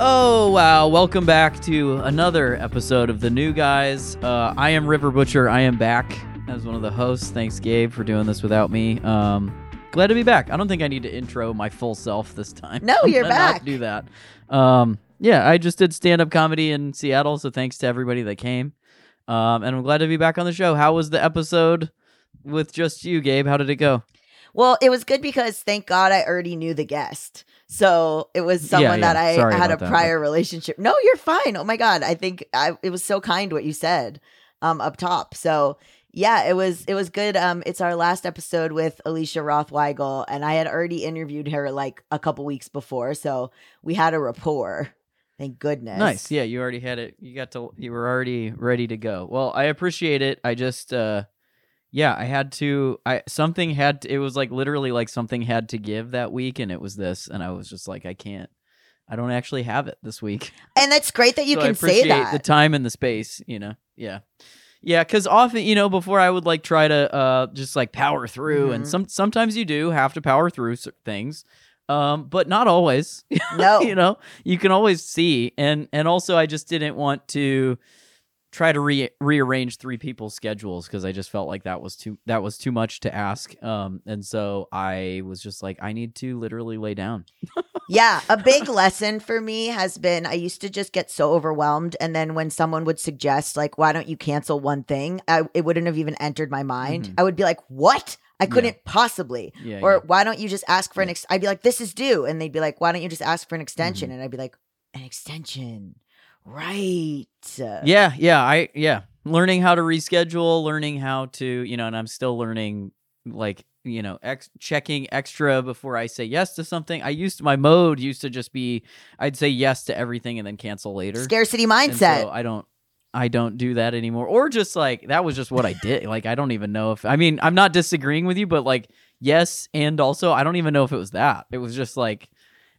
Oh, wow. Welcome back to another episode of The New Guys. Uh, I am River Butcher. I am back as one of the hosts. Thanks, Gabe, for doing this without me. Um, glad to be back. I don't think I need to intro my full self this time. No, you're back. do that. Um, yeah, I just did stand up comedy in Seattle, so thanks to everybody that came. Um, and I'm glad to be back on the show. How was the episode with just you, Gabe? How did it go? Well, it was good because thank God I already knew the guest. So it was someone yeah. that I Sorry had a that, prior relationship. No, you're fine. Oh my God. I think I, it was so kind what you said um, up top. So yeah, it was it was good. Um, it's our last episode with Alicia Roth Weigel, and I had already interviewed her like a couple weeks before, so we had a rapport. Thank goodness. Nice. Yeah, you already had it. You got to. You were already ready to go. Well, I appreciate it. I just, uh yeah, I had to. I something had. To, it was like literally like something had to give that week, and it was this, and I was just like, I can't. I don't actually have it this week. And that's great that you so can appreciate say that. the time and the space. You know. Yeah. Yeah, because often, you know, before I would like try to uh just like power through, and Mhm. some sometimes you do have to power through things, um, but not always. no. you know you can always see and and also i just didn't want to try to re- rearrange three people's schedules because i just felt like that was too that was too much to ask um and so i was just like i need to literally lay down Yeah, a big lesson for me has been I used to just get so overwhelmed, and then when someone would suggest like, "Why don't you cancel one thing?" I, it wouldn't have even entered my mind. Mhm. I would be like, "What? I couldn't possibly." yeah Or yeah. why don't you just ask for an? Ex-? I'd be like, "This is due," and they'd be like, "Why don't you just ask for an extension?" Mhm. And I'd be like, "An extension, right?" yeah yeah i yeah learning how to reschedule learning how to you know and i'm still learning like you know ex- checking extra before i say yes to something i used to my mode used to just be i'd say yes to everything and then cancel later Scarcity mindset. so I don't I don't do that anymore. Or just like that was just what I did. Like I don't even know if I mean I'm not disagreeing with you, but like yes, and also I don't even know if it was that. It was just like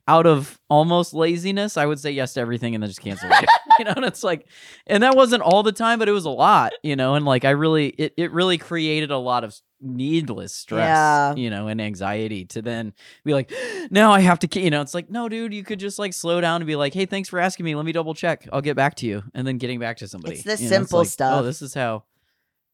out of almost laziness, I would say yes to everything and then just cancel it. you know, and it's like and that wasn't all the time, but it was a lot, you know, and like I really it, it really created a lot of needless stress, Yeah. you know, and anxiety to then be like, now I have to, you know, it's like, no, dude, you could just like slow down and be like, hey, thanks for asking me. Let me double check. I'll get back to you. And then getting back to somebody. It's the You know, simple like, oh, stuff. Oh, this is how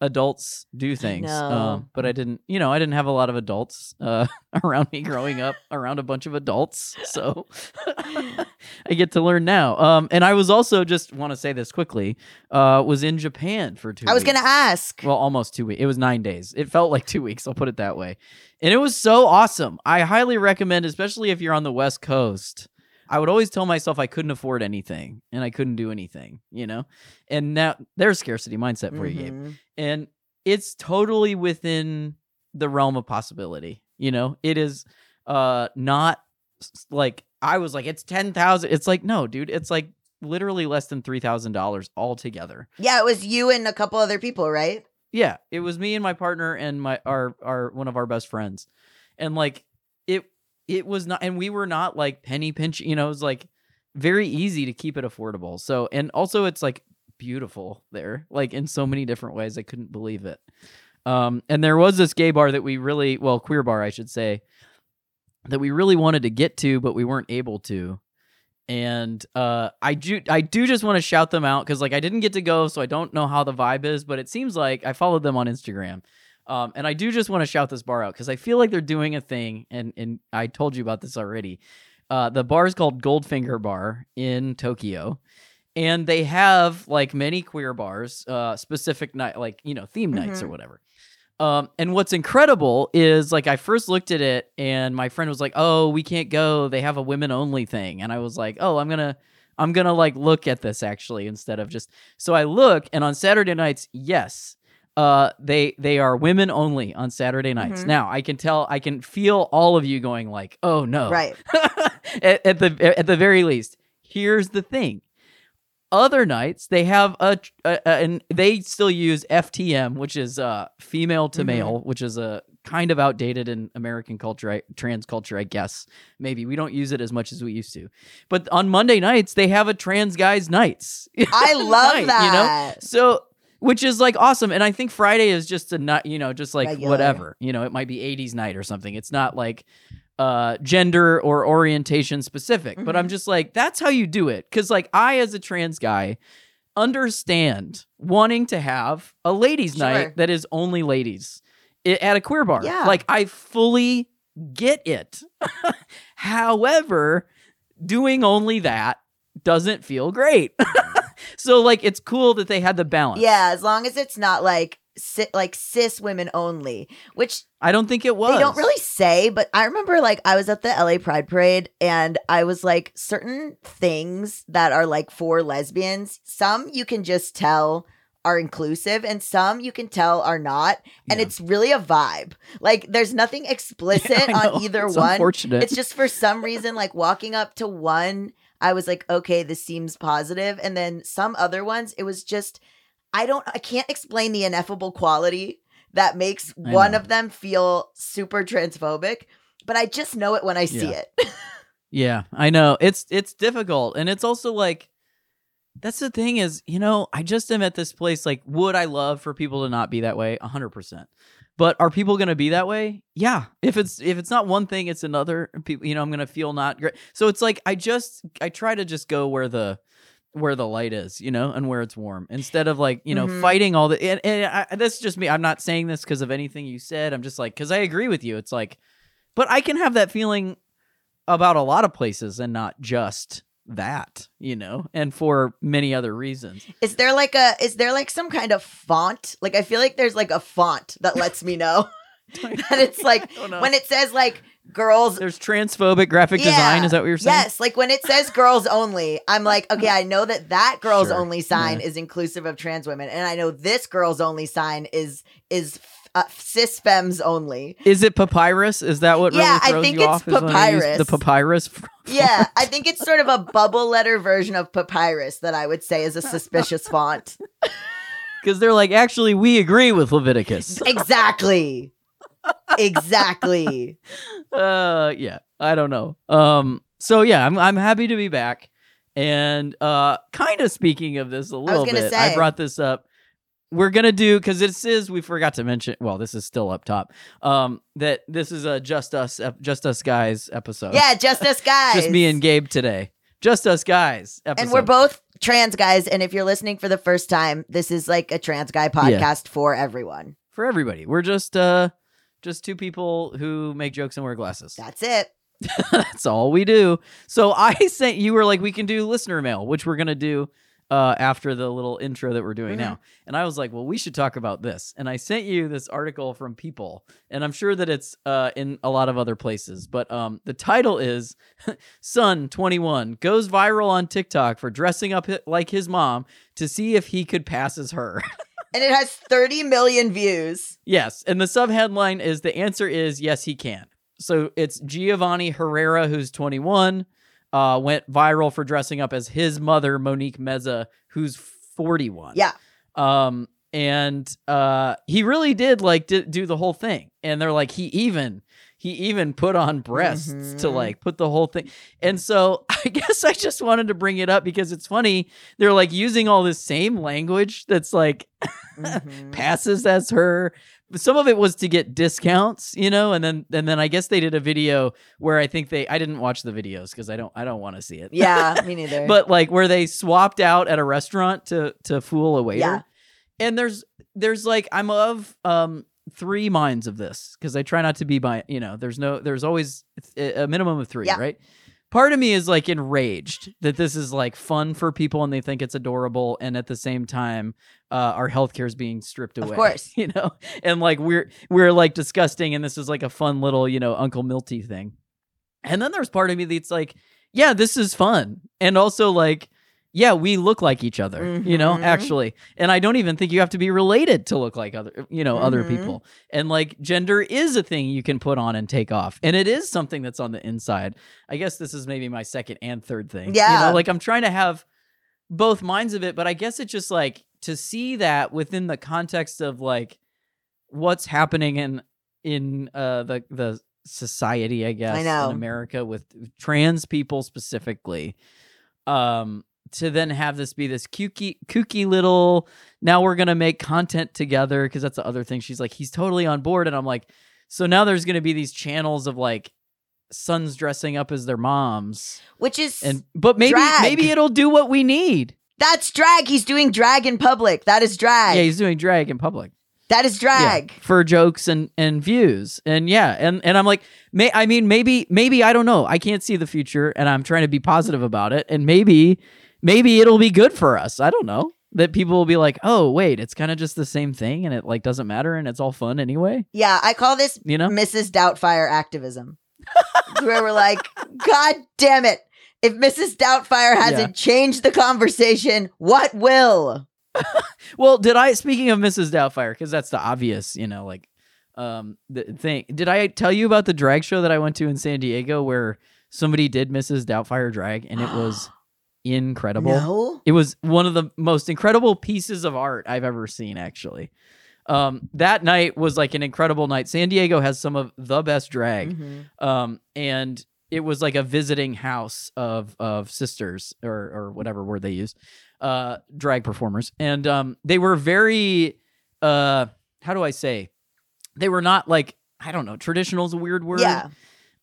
adults do things. know. Um, but I didn't, you know, I didn't have a lot of adults uh, around me growing up, around a bunch of adults. So I get to learn now. Um, and I was also just want to say this quickly, uh, was in Japan for two I was weeks. gonna ask. Well, almost two weeks. It was nine days. It felt like two weeks. I'll put it that way. And it was so awesome. I highly recommend, especially if you're on the West Coast. I would always tell myself I couldn't afford anything and I couldn't do anything, you know? And now there's scarcity mindset for you, Gabe. Mhm. And it's totally within the realm of possibility. You know, it is uh not like I was like, it's ten thousand. It's like, no, dude, it's like literally less than three thousand dollars altogether. Yeah, it was you and a couple other people, right? Yeah, it was me and my partner and my our our one of our best friends, and like it was not, and we were not like penny pinch. You know, it was like very easy to keep it affordable. So and also it's like beautiful there, like in so many different ways. I couldn't believe it. Um, and there was this gay bar that we really well queer bar I should say that we really wanted to get to, but we weren't able to. And uh, I do, I do just want to shout them out because like I didn't get to go, so I don't know how the vibe is. But it seems like I followed them on Instagram, um, and I do just want to shout this bar out because I feel like they're doing a thing. And and I told you about this already. Uh, the bar is called Goldfinger Bar in Tokyo, and they have like many queer bars, uh, specific night, like you know, theme nights or Mhm. whatever. Um, and what's incredible is like I first looked at it and my friend was like, "Oh, we can't go. They have a women only thing." And I was like, "Oh, I'm gonna, I'm gonna like look at this actually instead of just." So I look, and on Saturday nights, yes, uh, they they are women only on Saturday nights. Mhm. Now I can tell, I can feel all of you going like, "Oh no!" Right. at, at the at the very least, here's the thing. Other nights they have a, a, a- and they still use FTM, which is uh female to Mhm. male, which is a kind of outdated in American culture, I, trans culture, I guess. Maybe we don't use it as much as we used to. But on Monday nights they have a trans guys nights. I love night, that. You know, so which is like awesome, and I think Friday is just a not, you know, just like Regular. whatever. You know, it might be '80s night or something. It's not like uh gender or orientation specific but i'm Mhm. just like that's how you do it because like i as a trans guy understand wanting to have a ladies Sure. night that is only ladies at a queer bar Yeah. like i fully get it however doing only that doesn't feel great so like it's cool that they had the balance Yeah, as long as it's not like si- like cis women only, which i don't think it was they don't really say, but I remember like I was at the LA Pride Parade and I was like certain things that are like for lesbians, some you can just tell are inclusive and some you can tell are not and Yeah. it's really a vibe. Like there's nothing explicit know. on either It's one. It's just for some reason, like walking up to one, I was like, okay, this seems positive. And then some other ones, it was just, I don't, I can't explain the ineffable quality that makes I one know. of them feel super transphobic, but I just know it when I see Yeah. it. Yeah, I know. It's it's difficult. And it's also like that's the thing is, you know, I just am at this place like would I love for people to not be that way? 100%. But are people going to be that way? Yeah. If it's if it's not one thing, it's another. People, you know, I'm going to feel not great. So it's like I just I try to just go where the where the light is, you know, and where it's warm instead of like, you know, Mhm. fighting all the and, and I, that's just me. I'm not saying this because of anything you said. I'm just like cuz I agree with you. It's like but I can have that feeling about a lot of places and not just that, you know, and for many other reasons. Is there like a, is there like some kind of font? Like, I feel like there's like a font that lets me know that it's like, I don't know. when it says like girls there's transphobic graphic design, is that what you're saying? Yes, like when it says girls only, I'm like, okay, I know that that girls Sure. only sign Yeah. is inclusive of trans women, and I know this girls only sign is is uh, cis femmes only. Is it papyrus? Is that what Yeah, really throws think you it's off? is when they use papyrus. The papyrus. Yeah, I think it's sort of a bubble letter version of papyrus that I would say is a suspicious font. Because they're like, actually, we agree with Leviticus. Exactly. Exactly. uh yeah i don't know um so yeah i'm i'm happy to be back and uh kind of speaking of this a little bit i brought this up we're gonna do because this is we forgot to mention well this is still up top um that this is a just us just us guys episode Yeah, just us guys. just me and gabe today just us guys episode. And we're both trans guys, and if you're listening for the first time, this is like a trans guy podcast for everyone. for everybody we're just uh just two people who make jokes and wear glasses That's it. That's all we do. So I sent you were like, we can do listener mail, which we're gonna do uh, after the little intro that we're doing Mhm. now. And I was like, well, we should talk about this. And I sent you this article from People, and I'm sure that it's uh, in a lot of other places. But um, the title is "Son 21 goes viral on TikTok for dressing up like his mom to see if he could pass as her." And it has 30 million views. Yes, and the sub headline is the answer is yes, he can. So it's Giovanni Herrera, who's 21, uh, went viral for dressing up as his mother, Monique Meza, who's 41. Yeah. Um, and uh, he really did like d- do the whole thing, and they're like he even he even put on breasts to Mhm. like put the whole thing. And so I guess I just wanted to bring it up because it's funny. They're like using all this same language that's like Mhm. passes as her. Some of it was to get discounts, you know, and then and then I guess they did a video where I think they I didn't watch the videos because I don't I don't want to see it. yeah, me neither. but like where they swapped out at a restaurant to to fool a waiter. Yeah. And there's there's like I'm of um three minds of this because I try not to be by you know there's no there's always a minimum of three Yeah. right. Part of me is like enraged that this is like fun for people and they think it's adorable, and at the same time, uh, our healthcare is being stripped away. Of course. you know, and like we're we're like disgusting, and this is like a fun little you know Uncle Milty thing. And then there's part of me that's like, yeah, this is fun, and also like, yeah, we look like each other, you know, Mhm. actually. And I don't even think you have to be related to look like other, you know, other Mhm. people. And like gender is a thing you can put on and take off. And it is something that's on the inside. I guess this is maybe my second and third thing. You Yeah. know, like I'm trying to have both minds of it, but I guess it's just like to see that within the context of like what's happening in in uh the the society, I guess, know. in America with trans people specifically. Um to then have this be this kooky kooky little now we're gonna make content together because that's the other thing she's like he's totally on board and i'm like so now there's gonna be these channels of like sons dressing up as their moms. Which is And but maybe Drag. maybe it'll do what we need. that's drag. He's doing drag in public. That is drag. Yeah, he's doing drag in public. that is drag. Yeah, for jokes and and views. And yeah, and and I'm like, may I mean maybe maybe I don't know. I can't see the future and I'm trying to be positive about it and maybe maybe it'll be good for us. I don't know. That people will be like, "Oh, wait, it's kind of just the same thing and it like doesn't matter and it's all fun anyway." Yeah, I call this You know? Mrs. Doubtfire activism. where we're like, God damn it. If Mrs. Doubtfire hasn't Yeah. changed the conversation, what will? Well, did I speaking of Mrs. Doubtfire because that's the obvious, you know, like um the thing. Did I tell you about the drag show that I went to in San Diego where somebody did Mrs. Doubtfire drag and it was incredible. No. It was one of the most incredible pieces of art I've ever seen, actually. Um, that night was like an incredible night. San Diego has some of the best drag. Mhm. Um, and it was like a visiting house of of sisters or or whatever word they use, uh, drag performers. And um, they were very uh how do I say? They were not like I don't know, traditional is a weird word Yeah.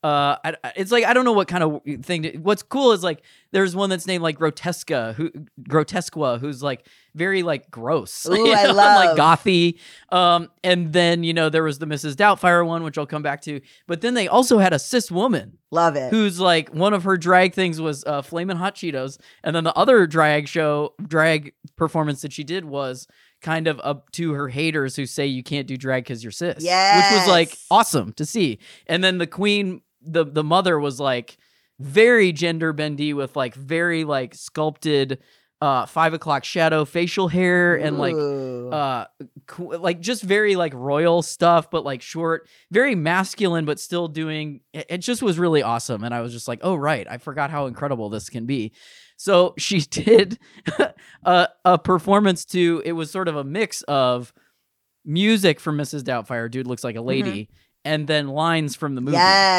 Uh I, it's like i don't know what kind of thing to, what's cool is like there's one that's named like grotesca who grotesqua who's like very like gross Ooh, I know, love. like gothy um and then you know there was the mrs doubtfire one which i'll come back to but then they also had a cis woman Love it. who's like one of her drag things was uh flamin' hot cheetos and then the other drag show drag performance that she did was kind of up to her haters who say you can't do drag because you're cis Yeah. which was like awesome to see and then the queen the the mother was like very gender bendy with like very like sculpted uh five o'clock shadow facial hair and like Ooh. uh co- like just very like royal stuff but like short very masculine but still doing it, it just was really awesome. And i was just like oh right i forgot how incredible this can be. So she did a, a performance to it was sort of a mix of music from mrs doubtfire dude looks like a lady and then lines from the movie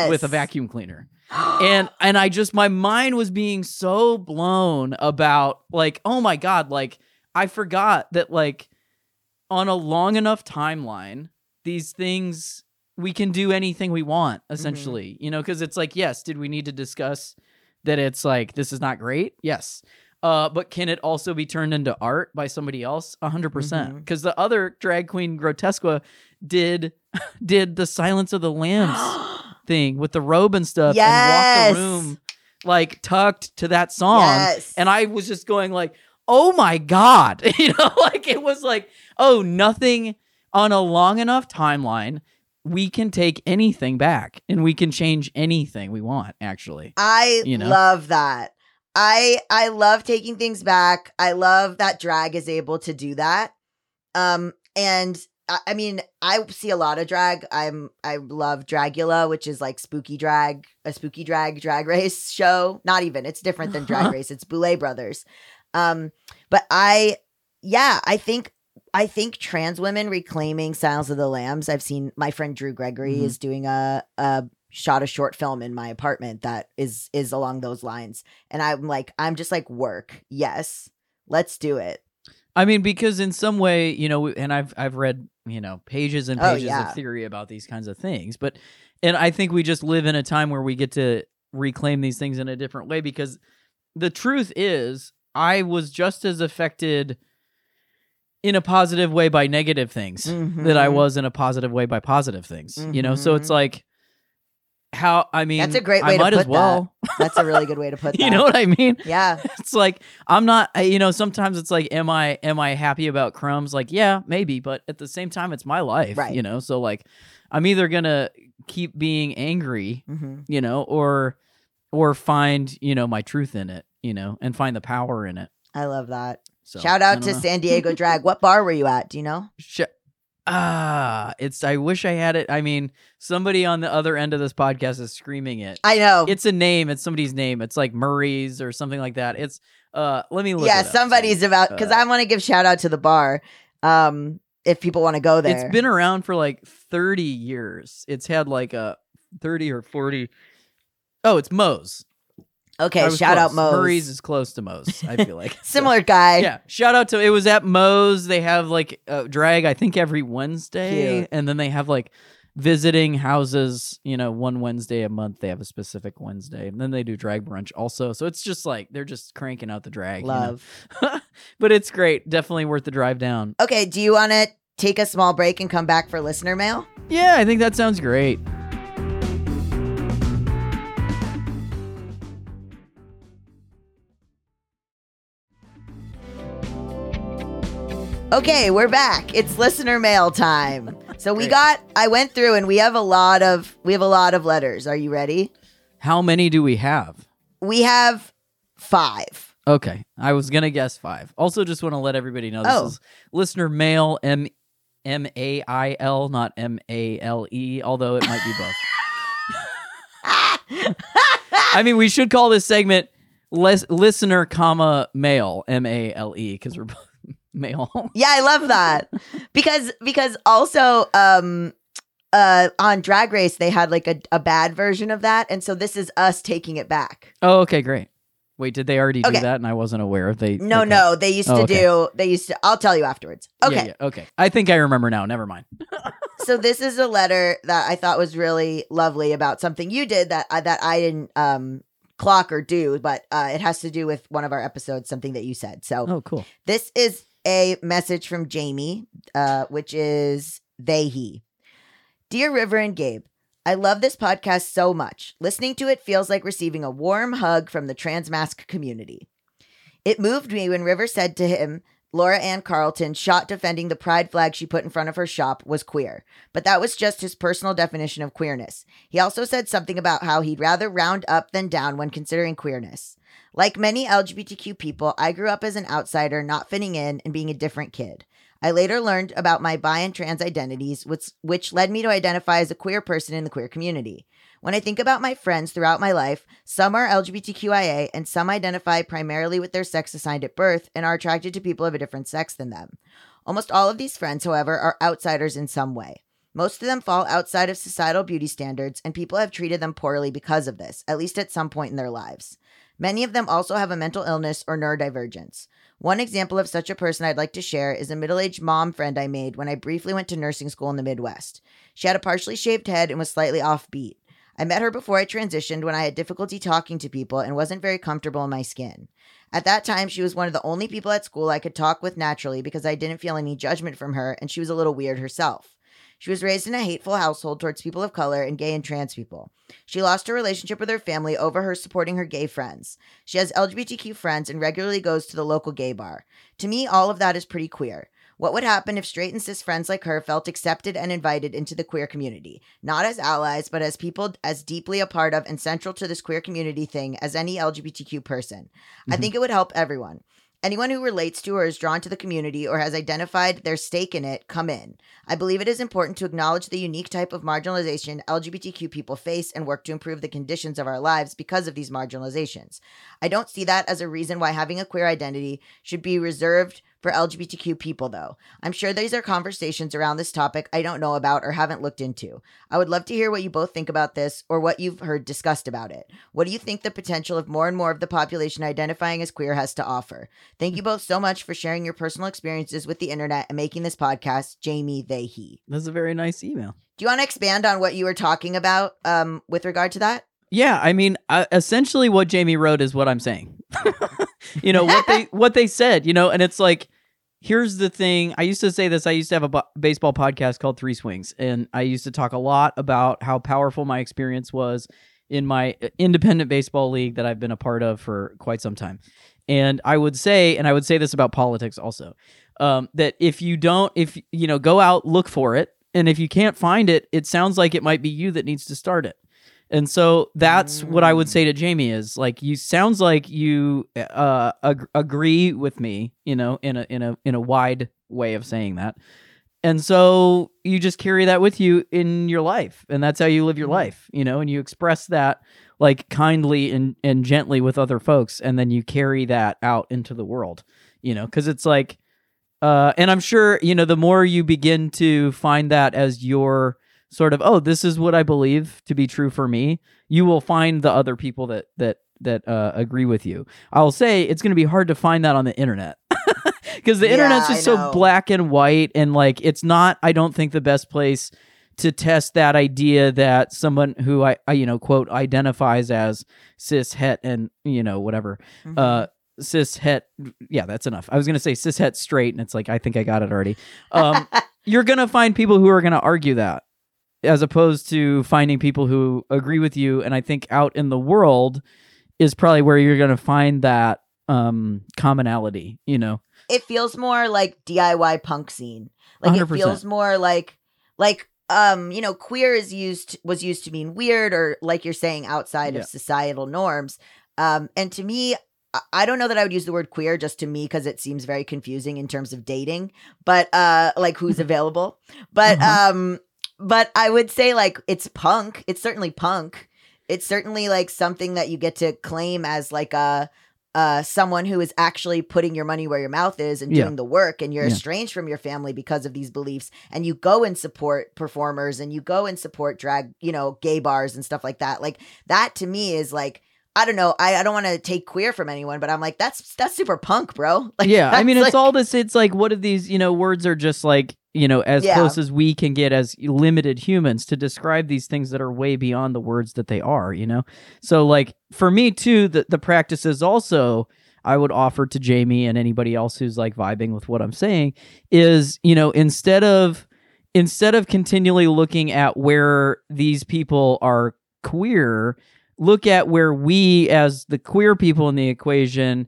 with a vacuum cleaner and and I just my mind was being so blown about like oh my god like I forgot that like on a long enough timeline these things we can do anything we want essentially you know because it's like yes did we need to discuss that it's like this is not great yes uh, but can it also be turned into art by somebody else? A hundred percent. Mhm. Because the other drag queen, Grotesqua, did did the Silence of the Lambs thing with the robe and stuff Yes. and walk the room like tucked to that song Yes. and i was just going like oh my god you know like it was like oh nothing on a long enough timeline we can take anything back and we can change anything we want actually I you know? love that. I I love taking things back. I love that drag is able to do that. Um and I, mean, I see a lot of drag. I'm I love Dragula, which is like spooky drag, a spooky drag drag race show. Not even. It's different than drag race. It's Boulet Brothers. Um but I yeah, I think I think trans women reclaiming Silence of the Lambs. I've seen my friend Drew Gregory Mhm. is doing a a shot a short film in my apartment that is is along those lines. And I'm like, I'm just like, work. Yes. Let's do it. I mean because in some way you know and i've i've read you know pages and Oh, pages yeah. of theory about these kinds of things but and i think we just live in a time where we get to reclaim these things in a different way because the truth is i was just as affected in a positive way by negative things that I was in a positive way by positive things. You know, so it's Mhm. like how I mean That's a great I way to might as put that. well. That's a really good way to put that. you know what I mean? Yeah. It's like I'm not you know, sometimes it's like am I am I happy about crumbs? Like, yeah, maybe, but at the same time it's my life, Right. you know? So like I'm either going to keep being angry, hmm you know, or or find, you know, my truth in it, you know, and find the power in it. I love that. So Shout out to know. San Diego Drag. What bar were you at? Do you know? Sh- ah, it's. I wish I had it. I mean, somebody on the other end of this podcast is screaming it. I know. It's a name. It's somebody's name. It's like Murray's or something like that. It's. Uh, let me look. yeah, somebody's about because uh, I want to give shout out to the bar. Um, if people want to go there, It's been around for like thirty years. It's had like a thirty or forty. Oh, it's Moe's. Okay. Shout out close. Moe's. Murray's is close to Moe's. I feel like So- Similar guy. Yeah, shout out to it was at Moe's. They have like uh, drag I think every Wednesday, Cute. and then they have like visiting houses. You know, one Wednesday a month they have a specific Wednesday, and then they do drag brunch also. So it's just like they're just cranking out the drag. you know? Love. but it's great. Definitely worth the drive down. Okay, do you want to take a small break and come back for listener mail? Yeah, I think that sounds great. Okay, we're back. It's listener mail time. So we Great. got I went through and we have a lot of we have a lot of letters. Are you ready? How many do we have? We have 5. Okay, I was gonna guess five. Also, just want to let everybody know this Oh. is listener mail M M A I L, not M A L E. Although it might be both. I mean, we should call this segment les- listener, comma mail M A L E because we're both male. Yeah, I love that. because because also um uh on Drag Race they had like a, a bad version of that and so this is us taking it back. oh, okay, great. Wait, did they already do that? And I wasn't aware. If they No, they- no, they used Oh, to okay. do they used to I'll tell you afterwards. Yeah, Okay. yeah, okay. I think I remember now. Never mind. so this is a letter that I thought was really lovely about something you did that I, that I didn't um clock or do, but uh, it has to do with one of our episodes, something that you said. So Oh, cool. this is a message from Jamie, uh, which is they he. Dear River and Gabe, I love this podcast so much. Listening to it feels like receiving a warm hug from the transmask community. It moved me when River said to him, Laura Ann Carleton, shot defending the pride flag she put in front of her shop, was queer. But that was just his personal definition of queerness. He also said something about how he'd rather round up than down when considering queerness. Like many LGBTQ people, I grew up as an outsider, not fitting in and being a different kid. I later learned about my bi and trans identities, which, which led me to identify as a queer person in the queer community. When I think about my friends throughout my life, some are LGBTQIA and some identify primarily with their sex assigned at birth and are attracted to people of a different sex than them. Almost all of these friends, however, are outsiders in some way. Most of them fall outside of societal beauty standards, and people have treated them poorly because of this, at least at some point in their lives. Many of them also have a mental illness or neurodivergence. One example of such a person I'd like to share is a middle aged mom friend I made when I briefly went to nursing school in the Midwest. She had a partially shaved head and was slightly offbeat. I met her before I transitioned when I had difficulty talking to people and wasn't very comfortable in my skin. At that time, she was one of the only people at school I could talk with naturally because I didn't feel any judgment from her and she was a little weird herself. She was raised in a hateful household towards people of color and gay and trans people. She lost her relationship with her family over her supporting her gay friends. She has LGBTQ friends and regularly goes to the local gay bar. To me, all of that is pretty queer. What would happen if straight and cis friends like her felt accepted and invited into the queer community, not as allies, but as people as deeply a part of and central to this queer community thing as any LGBTQ person? I Mhm. think it would help everyone. Anyone who relates to or is drawn to the community or has identified their stake in it, come in. I believe it is important to acknowledge the unique type of marginalization LGBTQ people face and work to improve the conditions of our lives because of these marginalizations. I don't see that as a reason why having a queer identity should be reserved for LGBTQ people, though. I'm sure these are conversations around this topic I don't know about or haven't looked into. I would love to hear what you both think about this or what you've heard discussed about it. What do you think the potential of more and more of the population identifying as queer has to offer? Thank you both so much for sharing your personal experiences with the internet and making this podcast, Jamie, they, he. That's a very nice email. Do you want to expand on what you were talking about um, with regard to that? Yeah, I mean, uh, essentially what Jamie wrote is what I'm saying. you know what they what they said. You know, and it's like, here's the thing. I used to say this. I used to have a bo- baseball podcast called Three Swings, and I used to talk a lot about how powerful my experience was in my uh, independent baseball league that I've been a part of for quite some time. And I would say, and I would say this about politics also, um, that if you don't, if you know, go out look for it, and if you can't find it, it sounds like it might be you that needs to start it. And so that's what I would say to Jamie is like you sounds like you uh ag- agree with me, you know, in a in a in a wide way of saying that. And so you just carry that with you in your life and that's how you live your Mhm. life, you know, and you express that like kindly and and gently with other folks and then you carry that out into the world, you know, cuz it's like uh and I'm sure, you know, the more you begin to find that as your sort of oh this is what i believe to be true for me you will find the other people that that that uh, agree with you. I'll say it's going to be hard to find that on the internet because the Yeah, internet's just so black and white and like it's not i don't think the best place to test that idea that someone who I, I you know quote identifies as cis het and you know whatever Mhm. uh cis het yeah that's enough. I was gonna say cis het straight and it's like i think i got it already. Um you're gonna find people who are gonna argue that as opposed to finding people who agree with you and i think out in the world is probably where you're gonna find that um commonality you know it feels more like DIY punk scene. Like it 100%. feels more like like um you know queer is used was used to mean weird or like you're saying outside Yeah. of societal norms. Um and to me I- don't know that I would use the word queer just to me because it seems very confusing in terms of dating, but uh like who's available. But Mhm. um but I would say like it's punk. It's certainly punk. It's certainly like something that you get to claim as like a uh, someone who is actually putting your money where your mouth is and Yeah. doing the work, and you're Yeah. estranged from your family because of these beliefs, and you go and support performers and you go and support drag, you know, gay bars and stuff like that. Like that to me is like. I don't know. I, I don't want to take queer from anyone, but I'm like, that's that's super punk, bro. Like, yeah i mean it's like- all this it's like what are these you know words are just like you know as Yeah. close as we can get as limited humans to describe these things that are way beyond the words that they are you know so like for me too the, the practices also i would offer to jamie and anybody else who's like vibing with what i'm saying is you know instead of instead of continually looking at where these people are queer look at where we as the queer people in the equation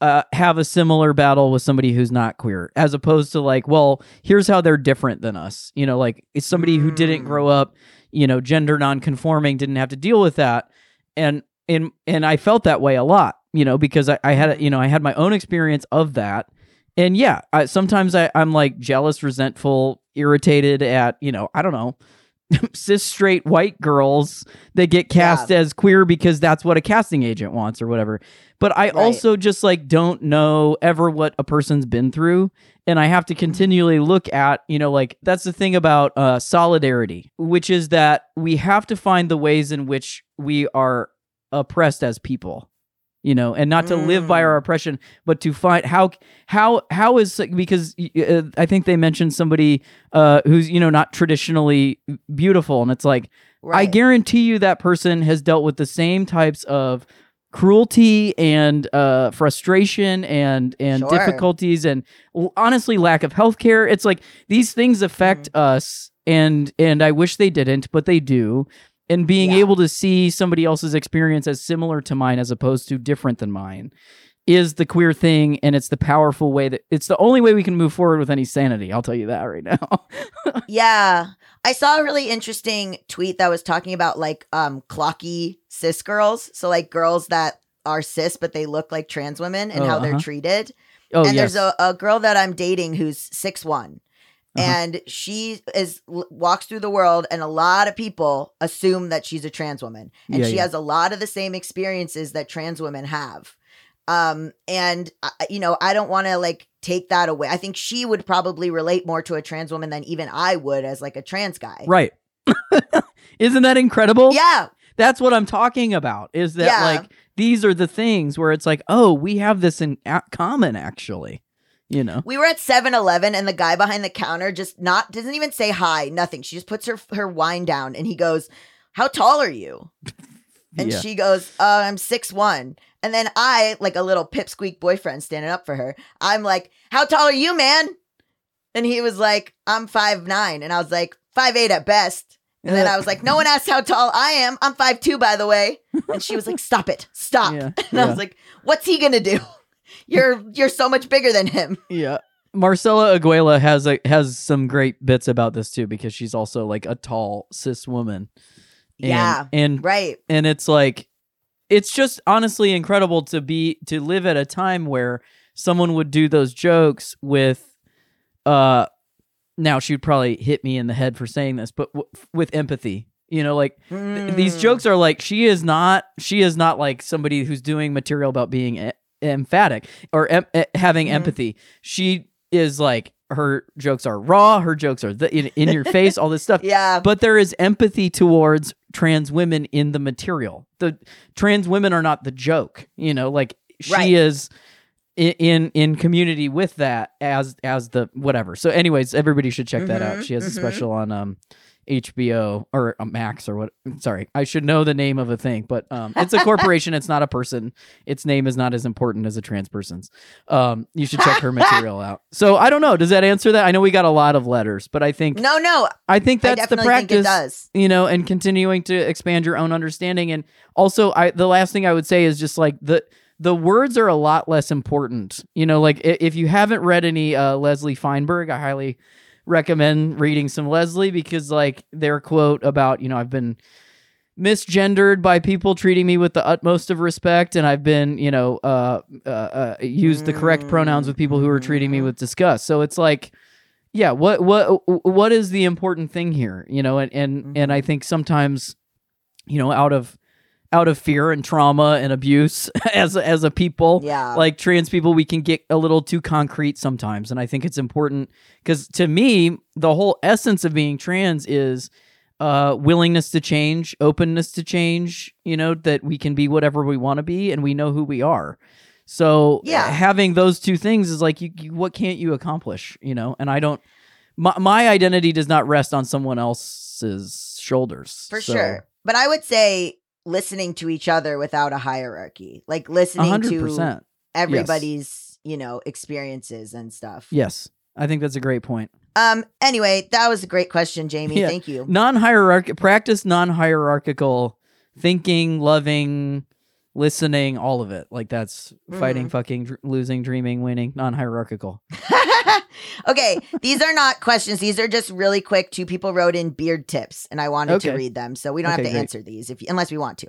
uh, have a similar battle with somebody who's not queer, as opposed to like, well, here's how they're different than us. You know, like it's somebody who didn't Mm. grow up, you know, gender non-conforming, didn't have to deal with that, and and and I felt that way a lot, you know, because I, I had, a- you know, I had my own experience of that, and yeah, I, sometimes I, I'm like jealous, resentful, irritated at, you know, I don't know. cis straight white girls that get cast as queer because that's what a casting agent wants or whatever but I Right. also just like don't know ever what a person's been through and I have to continually look at, you know, like that's the thing about uh solidarity, which is that we have to find the ways in which we are oppressed as people. You know, and not to live by Mm. our oppression, but to find how how how is because uh, I think they mentioned somebody uh, who's you know not traditionally beautiful, and it's like I guarantee you that person has dealt with the same types of cruelty and uh, frustration and and Sure. difficulties and honestly lack of health care. It's like these things affect Mm-hmm. us and and I wish they didn't, but they do. And being Yeah. able to see somebody else's experience as similar to mine as opposed to different than mine is the queer thing and it's the powerful way that it's the only way we can move forward with any sanity. I'll tell you that right now. Yeah. I saw a really interesting tweet that was talking about like um clocky cis girls. So like girls that are cis but they look like trans women and Oh, how they're uh-huh. treated. oh and yes. there's a, a girl that I'm dating who's six one, Uh-huh. And she is walks through the world, and a lot of people assume that she's a trans woman, and Yeah, she yeah. has a lot of the same experiences that trans women have. Um, and I- you know, I don't want to like take that away. I think she would probably relate more to a trans woman than even I would as like a trans guy. Right. Isn't that incredible? Yeah, That's what I'm talking about. Is that Yeah. like these are the things where it's like, oh, we have this in a- common actually. You know. We were at 7-Eleven and the guy behind the counter just not doesn't even say hi, nothing. She just puts her her wine down and he goes, "How tall are you?" And yeah. she goes, uh, "I'm six one." And then I, like a little pipsqueak boyfriend standing up for her, I'm like, "How tall are you, man?" And he was like, "I'm five nine. And I was like, five eight at best. And then I was like, "No one asked how tall I am. I'm five two, by the way." And she was like, "Stop it, stop." Yeah, And I was like, "What's he gonna do? You're you're so much bigger than him." Yeah. Marcella Arguello has a has some great bits about this too because she's also like a tall cis woman. And, yeah, And right. and it's like it's just honestly incredible to be to live at a time where someone would do those jokes with uh now she'd probably hit me in the head for saying this but w- with empathy you know like th- these Mm. jokes are like she is not she is not like somebody who's doing material about being emphatic or em- e- having Mhm. empathy she is like her jokes are raw her jokes are the, in, in your face all this stuff Yeah, but there is empathy towards trans women in the material. The trans women are not the joke, you know, like she Right. is i- in in community with that as as the whatever. So anyways, everybody should check that out. Mhm, She has a mhm. special on um HBO or a Max or what. Sorry, I should know the name of a thing, but um, it's a corporation. it's not a person. Its name is not as important as a trans person's. Um, you should check her material out. So I don't know. Does that answer that? I know we got a lot of letters, but I think No, no, I think I that's the think it practice does. you know, and continuing to expand your own understanding. And also, I the last thing I would say is just like the the words are a lot less important. You know, like if you haven't read any uh, Leslie Feinberg, I highly recommend reading some Leslie because like their quote about you know I've been misgendered by people treating me with the utmost of respect and i've been you know uh, uh, uh used the correct pronouns with people who are treating me with disgust. So it's like yeah what what what is the important thing here you know and and and i think sometimes you know out of out of fear and trauma and abuse as a- as a people Yeah. like trans people we can get a little too concrete sometimes and i think it's important because to me the whole essence of being trans is uh willingness to change openness to change you know that we can be whatever we want to be and we know who we are so Yeah. having those two things is like you, you what can't you accomplish you know and i don't my, my identity does not rest on someone else's shoulders for So, sure. But I would say listening to each other without a hierarchy, like listening hundred to percent everybody's, you know, experiences and stuff. yes i think that's a great point Um. Anyway, that was a great question, Jamie. Yeah. Thank you. non-hierarchical practice non-hierarchical thinking loving listening all of it like that's fighting Mm-hmm. fucking dr- losing dreaming winning non-hierarchical okay, these are not questions. These are just really quick. Two people wrote in beard tips, and I wanted to read them, so we don't Okay, have to great. answer these if unless we want to.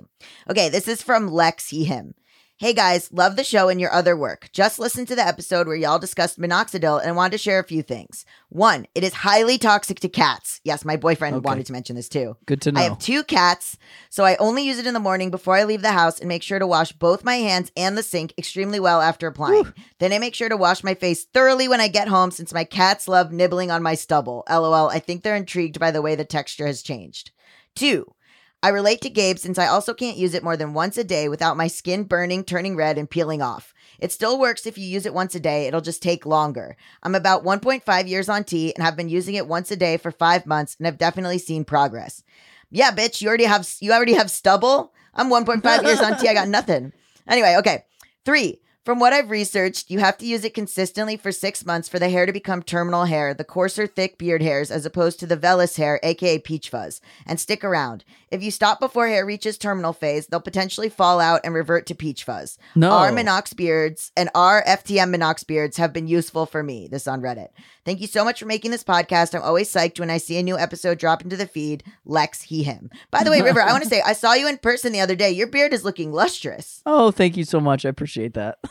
Okay, this is from Lex He Him. Hey guys, love the show and your other work. Just listened to the episode where y'all discussed minoxidil and wanted to share a few things. One, it is highly toxic to cats. Yes, my boyfriend Okay. wanted to mention this too. good to know I have two cats, so I only use it in the morning before I leave the house and make sure to wash both my hands and the sink extremely well after applying. Then I make sure to wash my face thoroughly when I get home since my cats love nibbling on my stubble. LOL, I think they're intrigued by the way the texture has changed. Two, I relate to Gabe since I also can't use it more than once a day without my skin burning, turning red, and peeling off. It still works if you use it once a day, it'll just take longer. I'm about 1.5 years on T and have been using it once a day for five months and have definitely seen progress. Yeah, bitch, you already have you already have stubble. I'm 1.5 years on T. I got nothing. Anyway, okay. Three. From what I've researched, you have to use it consistently for six months for the hair to become terminal hair, the coarser, thick beard hairs, as opposed to the vellus hair, aka peach fuzz, and stick around. If you stop before hair reaches terminal phase, they'll potentially fall out and revert to peach fuzz. no Our Minox beards and our FTM Minox beards have been useful for me. This on Reddit. Thank you so much for making this podcast. I'm always psyched when I see a new episode drop into the feed. Lex, he, him. By the way, River, I want to say I saw you in person the other day. Your beard is looking lustrous. oh thank you so much i appreciate that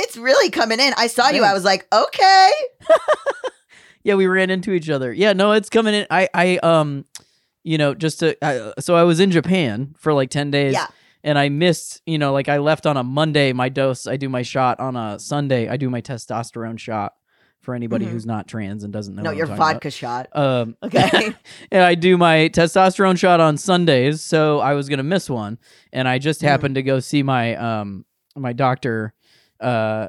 It's really coming in. I saw you. I was like, okay. yeah we ran into each other yeah no it's coming in i i um you know just to I, so i was in japan for like 10 days Yeah. and i missed you know like i left on a monday my dose i do my shot on a sunday i do my testosterone shot for anybody Mhm. who's not trans and doesn't know No, what I'm your talking about. vodka shot. um Okay. and I do my testosterone shot on Sundays, so I was gonna miss one, and I just Mm. happened to go see my um my doctor. Uh,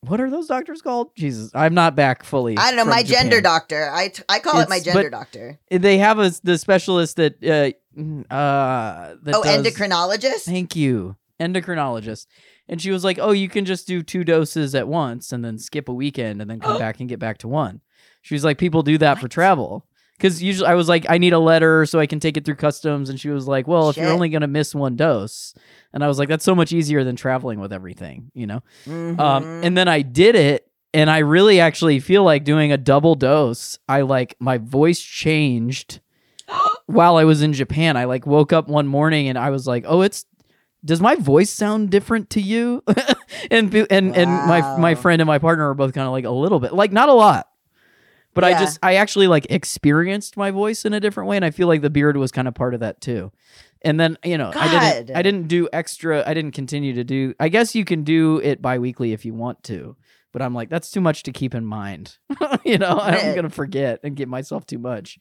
what are those doctors called? Jesus, I'm not back fully. I don't know. My gender Japan. doctor. I, t- I call it my gender doctor. They have a the specialist that uh mm, uh that Oh, does- endocrinologist? Thank you, endocrinologist. And she was like, "Oh, you can just do two doses at once, and then skip a weekend, and then come back and get back to one." She was like, "People do that for travel." Because usually I was like, I need a letter so I can take it through customs. And she was like, Well, if you're only going to miss one dose. And I was like, That's so much easier than traveling with everything, you know? Um, Mhm. and then I did it. And I really actually feel like doing a double dose. I like, my voice changed while I was in Japan. I like woke up one morning and I was like, Oh, it's, does my voice sound different to you? and and and my my friend and my partner are both kind of like a little bit, like not a lot, but I just I actually like experienced my voice in a different way, and I feel like the beard was kind of part of that too. And then you know I didn't I didn't do extra. I didn't continue to do. I guess you can do it biweekly if you want to, but I'm like that's too much to keep in mind. you know I'm gonna forget and give myself too much.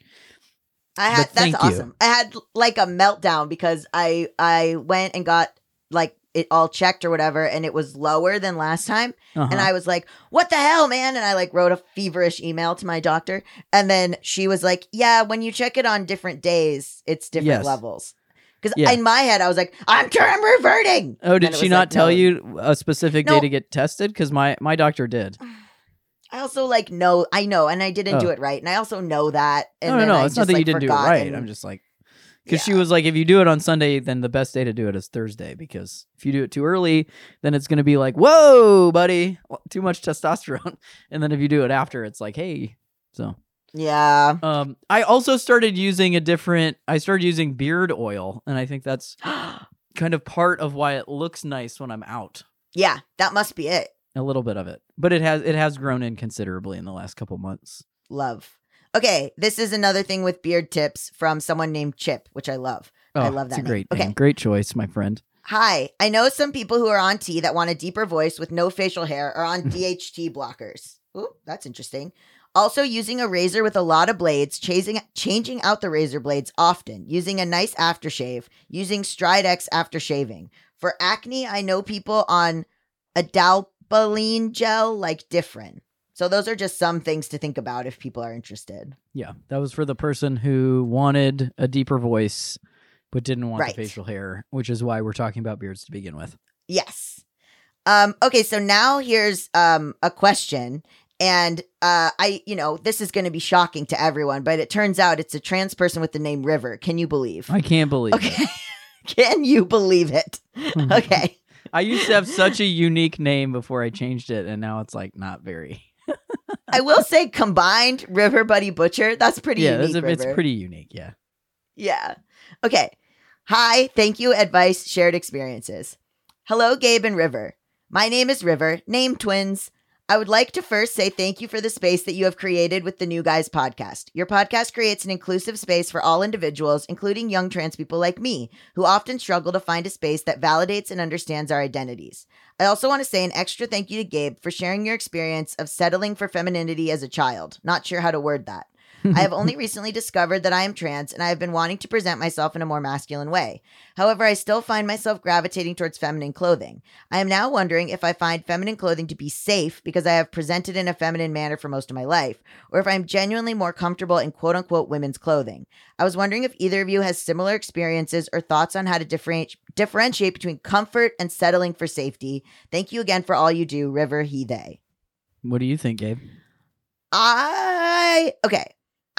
I had that's you. awesome. I had like a meltdown because I I went and got like it all checked or whatever, and it was lower than last time. Uh-huh. And I was like, what the hell, man? And I like wrote a feverish email to my doctor. And then she was like, yeah, when you check it on different days, it's different Yes. levels. Because Yeah. in my head, I was like, I'm, I'm reverting. oh, did she not like, tell no. you a specific day to get tested? Because my my doctor did. I also like know, I know, and I didn't do Oh. it right. And I also know that. And no, no, then no. I It's not that like, you didn't do it right. and- I'm just like, because she was like, if you do it on Sunday, then the best day to do it is Thursday. Because if you do it too early, then it's going to be like, whoa, buddy, too much testosterone. And then if you do it after, it's like, hey. So, Yeah. um, I also started using a different. I started using beard oil, and I think that's kind of part of why it looks nice when I'm out. yeah, that must be it. A little bit of it, but it has it has grown in considerably in the last couple months. Love. Okay, this is another thing with beard tips from someone named Chip, which I love. Oh, I love it's that great Okay. name. Great choice, my friend. Hi, I know some people who are on T that want a deeper voice with no facial hair are on DHT blockers. Ooh, that's interesting. Also, using a razor with a lot of blades, chasing, changing out the razor blades often, using a nice aftershave, using Stridex after shaving. For acne, I know people on adapalene gel like different. So those are just some things to think about if people are interested. Yeah, that was for the person who wanted a deeper voice but didn't want Right. the facial hair, which is why we're talking about beards to begin with. Yes. Um, okay, so now here's um, a question. And uh, I, you know, this is going to be shocking to everyone, but it turns out it's a trans person with the name River. Can you believe? I can't believe Okay. Can you believe it. Okay. I used to have such a unique name before I changed it, and now it's like not very. I will say combined River Buddy Butcher. That's pretty yeah, unique. a- it's pretty unique. Yeah. Yeah. Okay. Hi, thank you, advice, shared experiences. Hello, Gabe and River. My name is River, name twins. I would like to first say thank you for the space that you have created with the New Guys podcast. Your podcast creates an inclusive space for all individuals, including young trans people like me, who often struggle to find a space that validates and understands our identities. I also want to say an extra thank you to Gabe for sharing your experience of settling for femininity as a child. Not sure how to word that. I have only recently discovered that I am trans and I have been wanting to present myself in a more masculine way. However, I still find myself gravitating towards feminine clothing. I am now wondering if I find feminine clothing to be safe because I have presented in a feminine manner for most of my life, or if I'm genuinely more comfortable in quote unquote women's clothing. I was wondering if either of you has similar experiences or thoughts on how to differenti- differentiate between comfort and settling for safety. Thank you again for all you do, River, he, they. What do you think, Gabe? I okay.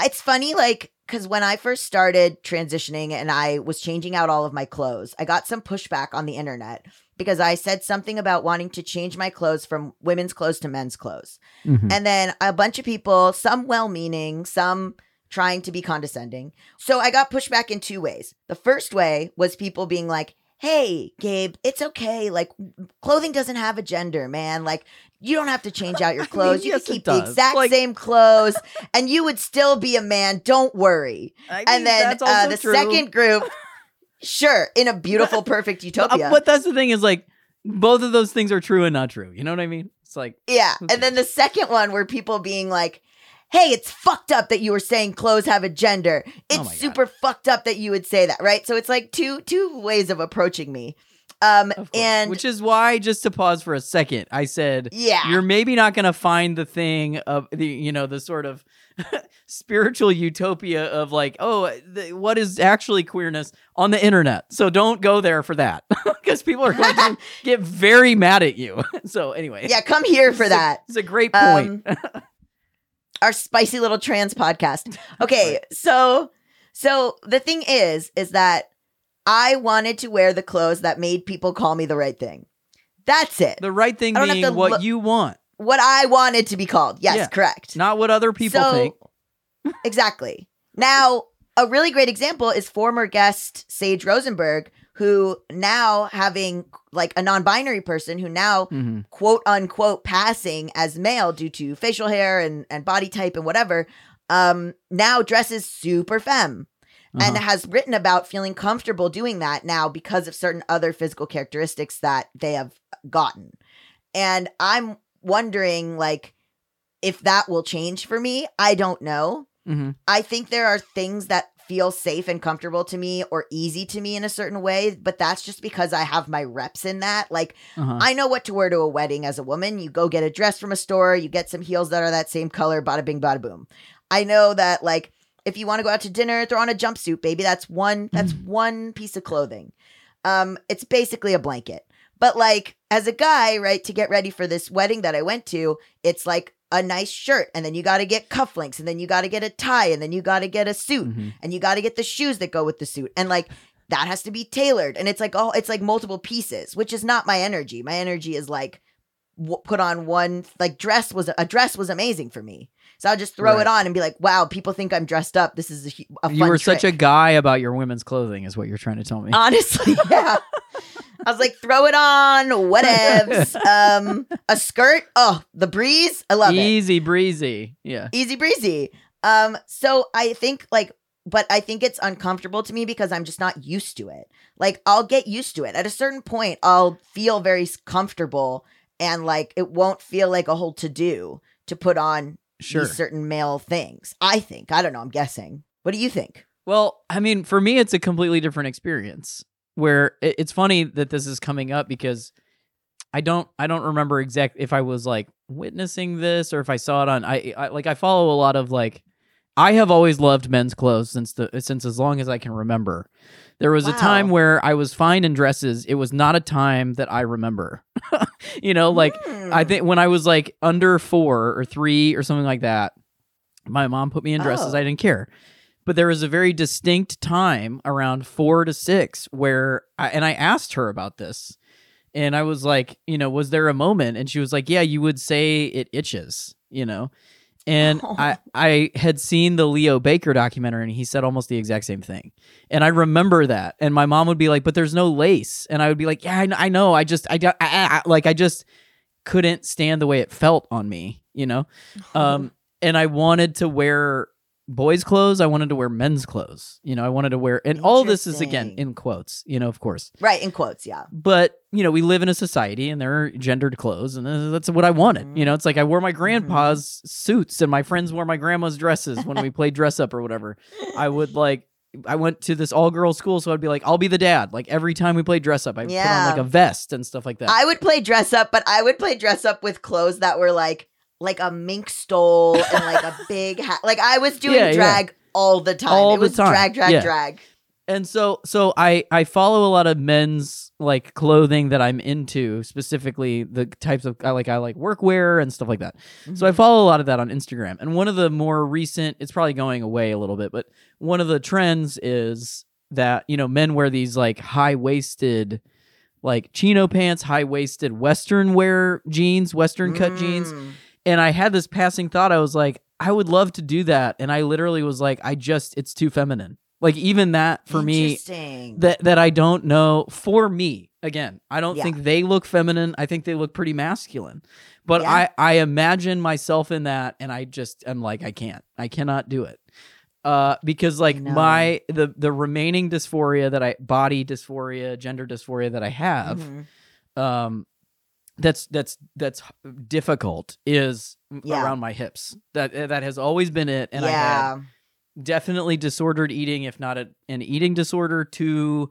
It's funny, like, because when I first started transitioning and I was changing out all of my clothes, I got some pushback on the internet because I said something about wanting to change my clothes from women's clothes to men's clothes. Mhm. And then a bunch of people, some well meaning, some trying to be condescending. So I got pushback in two ways. The first way was people being like, hey, Gabe, it's okay. Like, clothing doesn't have a gender, man. Like, you don't have to change out your I mean, clothes. you yes, can keep the exact Like- same clothes and you would still be a man. Don't worry. I mean, And then uh, the true. second group, sure, in a beautiful, perfect Uh, utopia. But that's the thing is like both of those things are true and not true. You know what I mean? It's like Yeah. And then the second one where people being like, hey, it's fucked up that you were saying clothes have a gender. It's Oh super fucked up that you would say that, right? So it's like two two ways of approaching me. Um course. and which is why just to pause for a second, I said yeah. you're maybe not going to find the thing of the you know the sort of spiritual utopia of like oh the, what is actually queerness on the internet so don't go there for that because people are going to get very mad at you so anyway yeah, come here for It's a- that. it's a great point Our spicy little trans podcast. Okay, so so the thing is is that I wanted to wear the clothes that made people call me the right thing. That's it. the right thing being what look- you want what I wanted to be called. Yes, Yeah. correct. not what other people So- think exactly. Now, a really great example is former guest Sage Rosenberg, who now having like a non-binary person who now Mhm. quote unquote passing as male due to facial hair and, and body type and whatever, um, now dresses super femme and Uh-huh. has written about feeling comfortable doing that now because of certain other physical characteristics that they have gotten. And I'm wondering like if that will change for me. I don't know. Mhm. I think there are things that feel safe and comfortable to me or easy to me in a certain way, but that's just because I have my reps in that. Like Uh-huh. I know what to wear to a wedding as a woman. You go get a dress from a store, you get some heels that are that same color, bada bing, bada boom. I know that like if you want to go out to dinner, throw on a jumpsuit, baby. That's one that's one piece of clothing. Um, it's basically a blanket. But like as a guy, right, to get ready for this wedding that I went to, it's like a nice shirt, and then you got to get cufflinks, and then you got to get a tie, and then you got to get a suit, Mhm. and you got to get the shoes that go with the suit, and like that has to be tailored, and it's like oh, it's like multiple pieces, which is not my energy. My energy is like w- put on one like dress was a dress was amazing for me. So I'll just throw Right. it on and be like, "Wow, people think I'm dressed up. This is a, a fun You were such a guy about your women's clothing, is what you're trying to tell me. Honestly, yeah. I was like, throw it on, whatevs. Um, a skirt. Oh, the breeze. I love it. Easy breezy. Yeah. Easy breezy. Um, so I think like, but I think it's uncomfortable to me because I'm just not used to it. Like, I'll get used to it. At a certain point, I'll feel very comfortable and like it won't feel like a whole to do to put on Sure. these certain male things. I think. I don't know. I'm guessing. What do you think? Well, I mean, for me, it's a completely different experience. Where it's funny that this is coming up because I don't, I don't remember exact if I was like witnessing this or if I saw it on. I, I like I follow a lot of like. I have always loved men's clothes since the since as long as I can remember. There was a time where I was fine in dresses. It was not a time that I remember. you know, like I Hmm. think when I was like under four or three or something like that, my mom put me in dresses. Oh. I didn't care. But there was a very distinct time around four to six where, I, and I asked her about this. And I was like, you know, was there a moment? And she was like, yeah, you would say it itches, you know? And Oh. I, I had seen the Leo Baker documentary and he said almost the exact same thing. And I remember that. And my mom would be like, but there's no lace. And I would be like, yeah, I, I know. I just, I, don't- I, I, I- like, I just couldn't stand the way it felt on me, you know? Um, and I wanted to wear boys' clothes. I wanted to wear men's clothes. You know, I wanted to wear, and all this is again in quotes, you know, of course. right in quotes. Yeah. But, you know, we live in a society and there are gendered clothes, and that's what I wanted. You know, it's like I wore my grandpa's mm-hmm. suits and my friends wore my grandma's dresses when we played dress up or whatever. I would like, I went to this all girls school, so I'd be like, I'll be the dad. Like every time we played dress up, I put on like a vest and stuff like that. I would play dress up, but I would play dress up with clothes that were like like a mink stole and like a big hat. Like I was doing Yeah, yeah. drag all the time. All it the was time. drag, drag, Yeah. drag. and so so i i follow a lot of men's like clothing that i'm into specifically the types of i like i like workwear and stuff like that so i follow a lot of that on instagram and one of the more recent it's probably going away a little bit but one of the trends is that you know men wear these like high waisted like chino pants high waisted western wear jeans western cut jeans Mm. And I had this passing thought. I was like, I would love to do that. And I literally was like, I just, it's too feminine. Like, even that for me, that that I don't know for me, again, I don't Yeah. think they look feminine. I think they look pretty masculine. But Yeah. I, I imagine myself in that. And I just am like, I can't, I cannot do it. Uh, because like my the the remaining dysphoria that I body dysphoria gender dysphoria that I have Mhm. um that's that's that's difficult is Yeah. around my hips that that has always been it and i had definitely disordered eating if not a, an eating disorder to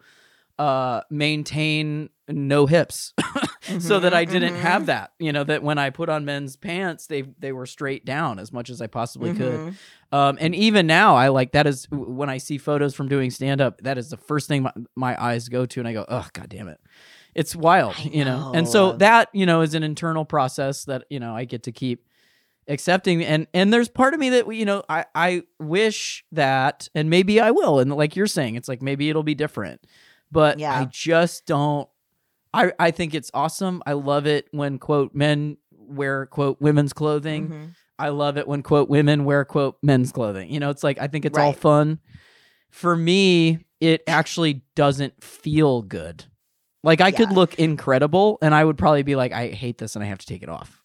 uh maintain no hips so that Mhm, i didn't mhm. have that you know that when i put on men's pants they they were straight down as much as i possibly could Mhm. um, and even now, I like that is when I see photos from doing stand up, that is the first thing my, my eyes go to, and I go, oh god damn it, it's wild, I you know. And so that you know is an internal process that you know I get to keep accepting, and and there's part of me that you know I I wish that, and maybe I will, and like you're saying, it's like maybe it'll be different, but Yeah. I just don't. I I think it's awesome. I love it when quote men wear quote women's clothing. Mhm. I love it when quote women wear quote men's clothing. You know, it's like I think it's all fun. For me, it actually doesn't feel good. Like I could look incredible and I would probably be like I hate this and I have to take it off.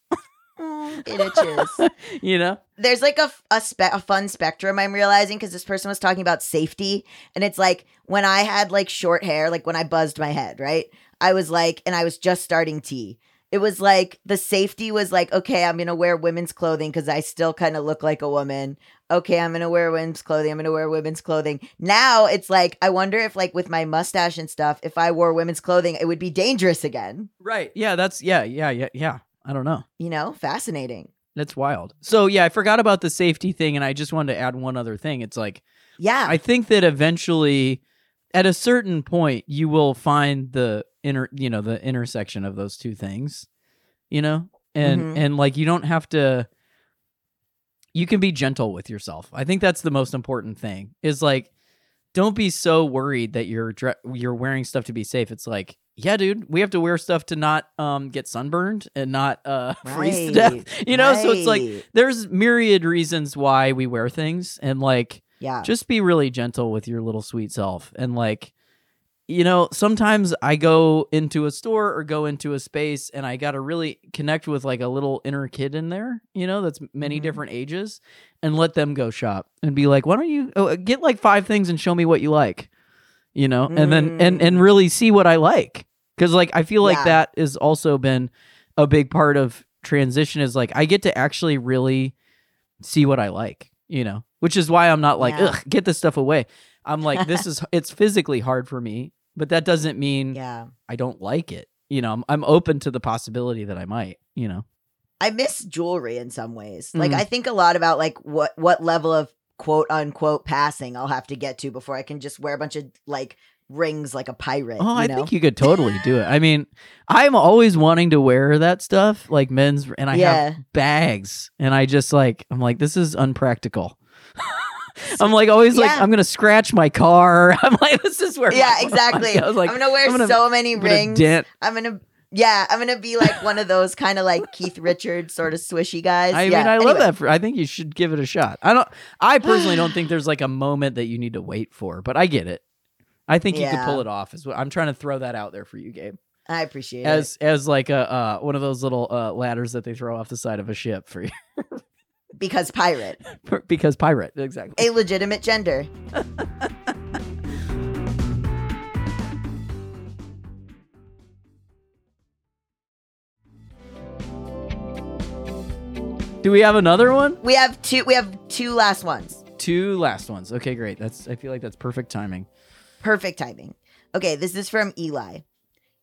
Mm, it itches. you know? there's like a a, spe- a fun spectrum I'm realizing because this person was talking about safety and it's like when I had like short hair like when I buzzed my head right I was like and I was just starting T it was like the safety was like, okay, I'm gonna wear women's clothing because I still kind of look like a woman. Okay, I'm gonna wear women's clothing. I'm gonna wear women's clothing. Now it's like I wonder if like with my mustache and stuff, if I wore women's clothing, it would be dangerous again. Right. Yeah, that's yeah, yeah, yeah, yeah. I don't know. You know, fascinating. That's wild. So yeah, I forgot about the safety thing and I just wanted to add one other thing. It's like Yeah. I think that eventually at a certain point you will find the inner you know the intersection of those two things you know? And Mhm. and like you don't have to you can be gentle with yourself. I think that's the most important thing is like don't be so worried that you're dre- you're wearing stuff to be safe. It's like yeah dude we have to wear stuff to not um get sunburned and not uh freeze to death you know? So it's like there's myriad reasons why we wear things and like yeah. just be really gentle with your little sweet self and like you know sometimes i go into a store or go into a space and i gotta really connect with like a little inner kid in there you know that's many Mhm. different ages and let them go shop and be like why don't you oh, get like five things and show me what you like you know and then and and Mm. really see what i like because like i feel like Yeah. that has also been a big part of transition is like i get to actually really see what I like, you know, which is why I'm not like, Yeah. ugh, get this stuff away. I'm like, this is, it's physically hard for me, but that doesn't mean yeah. I don't like it. You know, I'm, I'm open to the possibility that I might, you know. I miss jewelry in some ways. Like Mhm. I think a lot about like what what level of quote unquote passing I'll have to get to before I can just wear a bunch of like rings like a pirate. Oh, you I know? think you could totally do it. I mean, I'm always wanting to wear that stuff, like men's, and I yeah. have bags, and I just like, I'm like, this is unpractical. I'm like always like, I'm gonna scratch my car. I'm like, this is where. Yeah, exactly. I was like, I'm gonna wear I'm gonna- so many I'm gonna rings. dent I'm gonna yeah, I'm gonna be like one of those kind of like Keith Richards sort of swishy guys. I yeah. mean, I love that. For, I think you should give it a shot. I don't. I personally don't think there's like a moment that you need to wait for, but I get it. I think you could pull it off. Is what I'm trying to throw that out there for you, Gabe. I appreciate it. As as like a uh, one of those little uh, ladders that they throw off the side of a ship for you, Because pirate. because pirate exactly. A legitimate gender. Do we have another one? We have two we have two last ones. Two last ones. Okay, great. That's. I feel like that's perfect timing. Perfect timing. Okay, this is from Eli.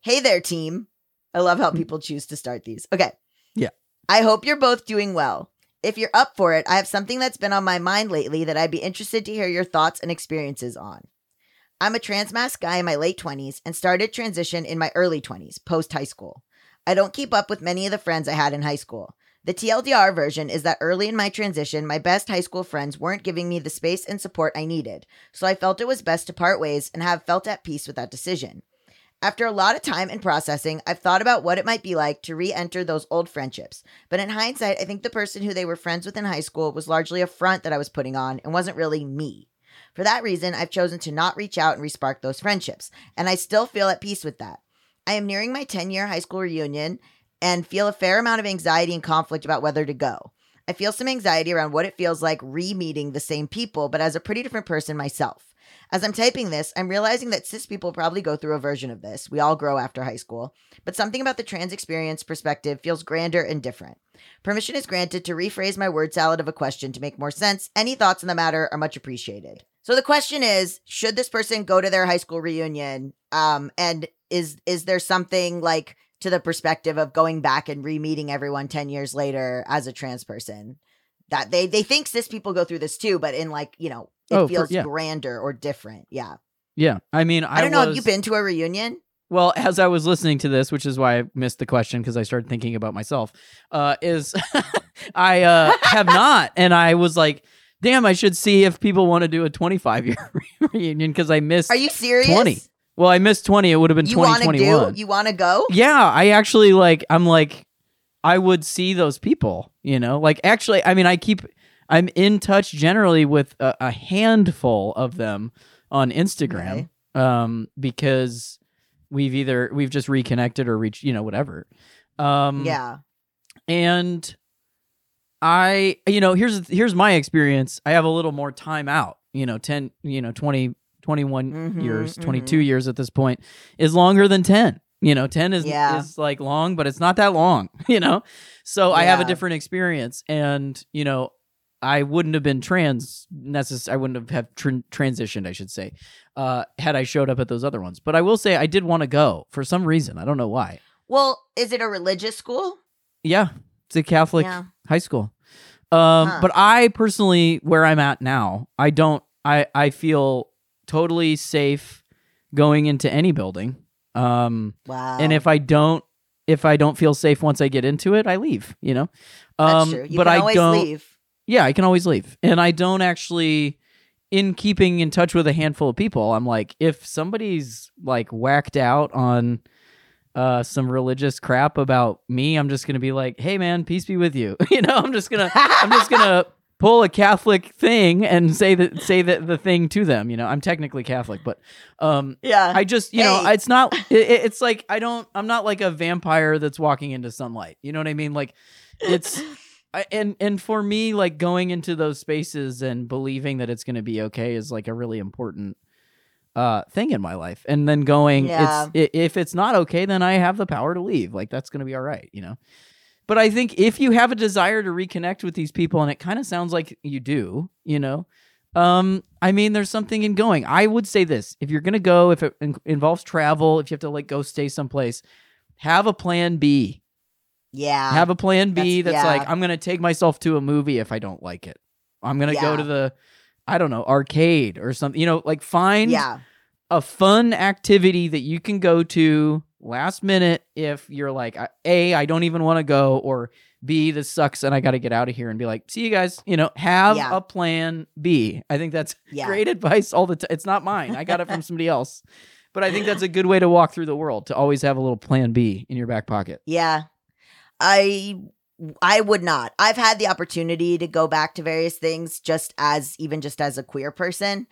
Hey there, team. I love how hmm. people choose to start these. Okay. Yeah. I hope you're both doing well. If you're up for it, I have something that's been on my mind lately that I'd be interested to hear your thoughts and experiences on. I'm a trans masc guy in my late 20s and started transition in my early 20s, post high school. I don't keep up with many of the friends I had in high school. The TLDR version is that early in my transition, my best high school friends weren't giving me the space and support I needed, so I felt it was best to part ways and have felt at peace with that decision. After a lot of time and processing, I've thought about what it might be like to re enter those old friendships. But in hindsight, I think the person who they were friends with in high school was largely a front that I was putting on and wasn't really me. For that reason, I've chosen to not reach out and respark those friendships, and I still feel at peace with that. I am nearing my 10 year high school reunion and feel a fair amount of anxiety and conflict about whether to go. I feel some anxiety around what it feels like re meeting the same people, but as a pretty different person myself. As I'm typing this, I'm realizing that cis people probably go through a version of this. We all grow after high school, but something about the trans experience perspective feels grander and different. Permission is granted to rephrase my word salad of a question to make more sense. Any thoughts on the matter are much appreciated. So the question is, should this person go to their high school reunion? Um, and is is there something like to the perspective of going back and re-meeting everyone 10 years later as a trans person? That they they think cis people go through this too, but in like, you know, it Oh, for- feels yeah. grander or different. Yeah. Yeah, I mean, I, I, don't know. Was, Have you been to a reunion? Well, as I was listening to this, which is why I missed the question because I started thinking about myself, uh, is I uh, have not, and I was like, "Damn, I should see if people want to do a 25 year reunion because I missed." Are you serious? 20. Well, I missed 20. It would have been You want to 2021. do? You want to go? yeah, I actually like. I'm like, I would see those people. You know, like actually, I mean, I keep. I'm in touch generally with a, a handful of them on Instagram, Okay. um, because we've either we've just reconnected or reached, you know, whatever. Um, Yeah. and I, you know, here's here's my experience. I have a little more time out. You know, ten, you know, 20, 21 Mhm, years, mhm. 22 years at this point is longer than 10 You know, 10 is Yeah. is like long, but it's not that long, you know? So I have a different experience and, you know, I wouldn't have been trans necess- I wouldn't have, have tran transitioned, I should say, uh, had I showed up at those other ones. But I will say I did want to go for some reason. I don't know why. Well, is it a religious school? Yeah, it's a Catholic yeah. high school. Um, Huh. but I personally, where I'm at now, I don't. I I feel totally safe going into any building. Um, Wow. and if I don't, if I don't feel safe once I get into it, I leave. You know. That's Um, true. You but can I always don't. leave. Yeah, I can always leave, and I don't actually. In keeping in touch with a handful of people, I'm like, if somebody's like whacked out on uh some religious crap about me, I'm just gonna be like, hey man, peace be with you. you know, I'm just gonna I'm just gonna pull a Catholic thing and say that say that the thing to them. You know, I'm technically Catholic, but um yeah. I just, you know, it's not. It- it's like I don't. I'm not like a vampire that's walking into sunlight. You know what I mean? Like, it's. I, and and for me, like going into those spaces and believing that it's going to be okay is like a really important uh thing in my life. And then going, Yeah. it's i- if it's not okay, then I have the power to leave. Like that's going to be all right. You know. But I think if you have a desire to reconnect with these people, and it kind of sounds like you do, you know, um, I mean, there's something in going. I would say this: if you're gonna go, if it in- involves travel, if you have to like go stay someplace, have a plan B. yeah. have a plan B that's, That's- like. I'm gonna take myself to a movie if I don't like it. I'm gonna go to the, I don't know, arcade or something. You know, like find yeah. a fun activity that you can go to last minute if you're like A, I don't even want to go or B this sucks and I got to get out of here and be like see you guys you know have Yeah. a plan B I think that's Yeah. great advice all the time it's not mine I got it from somebody else but I think that's a good way to walk through the world to always have a little plan B in your back pocket Yeah. I I would not. I've had the opportunity to go back to various things just as even just as a queer person.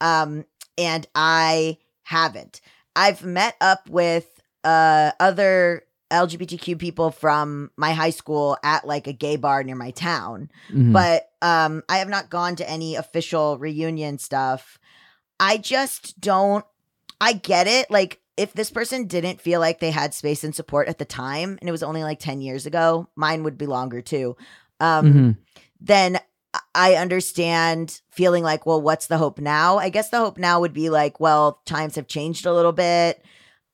Um and I haven't. I've met up with uh other LGBTQ people from my high school at like a gay bar near my town Mhm. but um I have not gone to any official reunion stuff. I just don't I get it like if this person didn't feel like they had space and support at the time and it was only like 10 years ago, mine would be longer too. Um Mhm. then I understand feeling like, well, what's the hope now? I guess the hope now would be like, well, times have changed a little bit.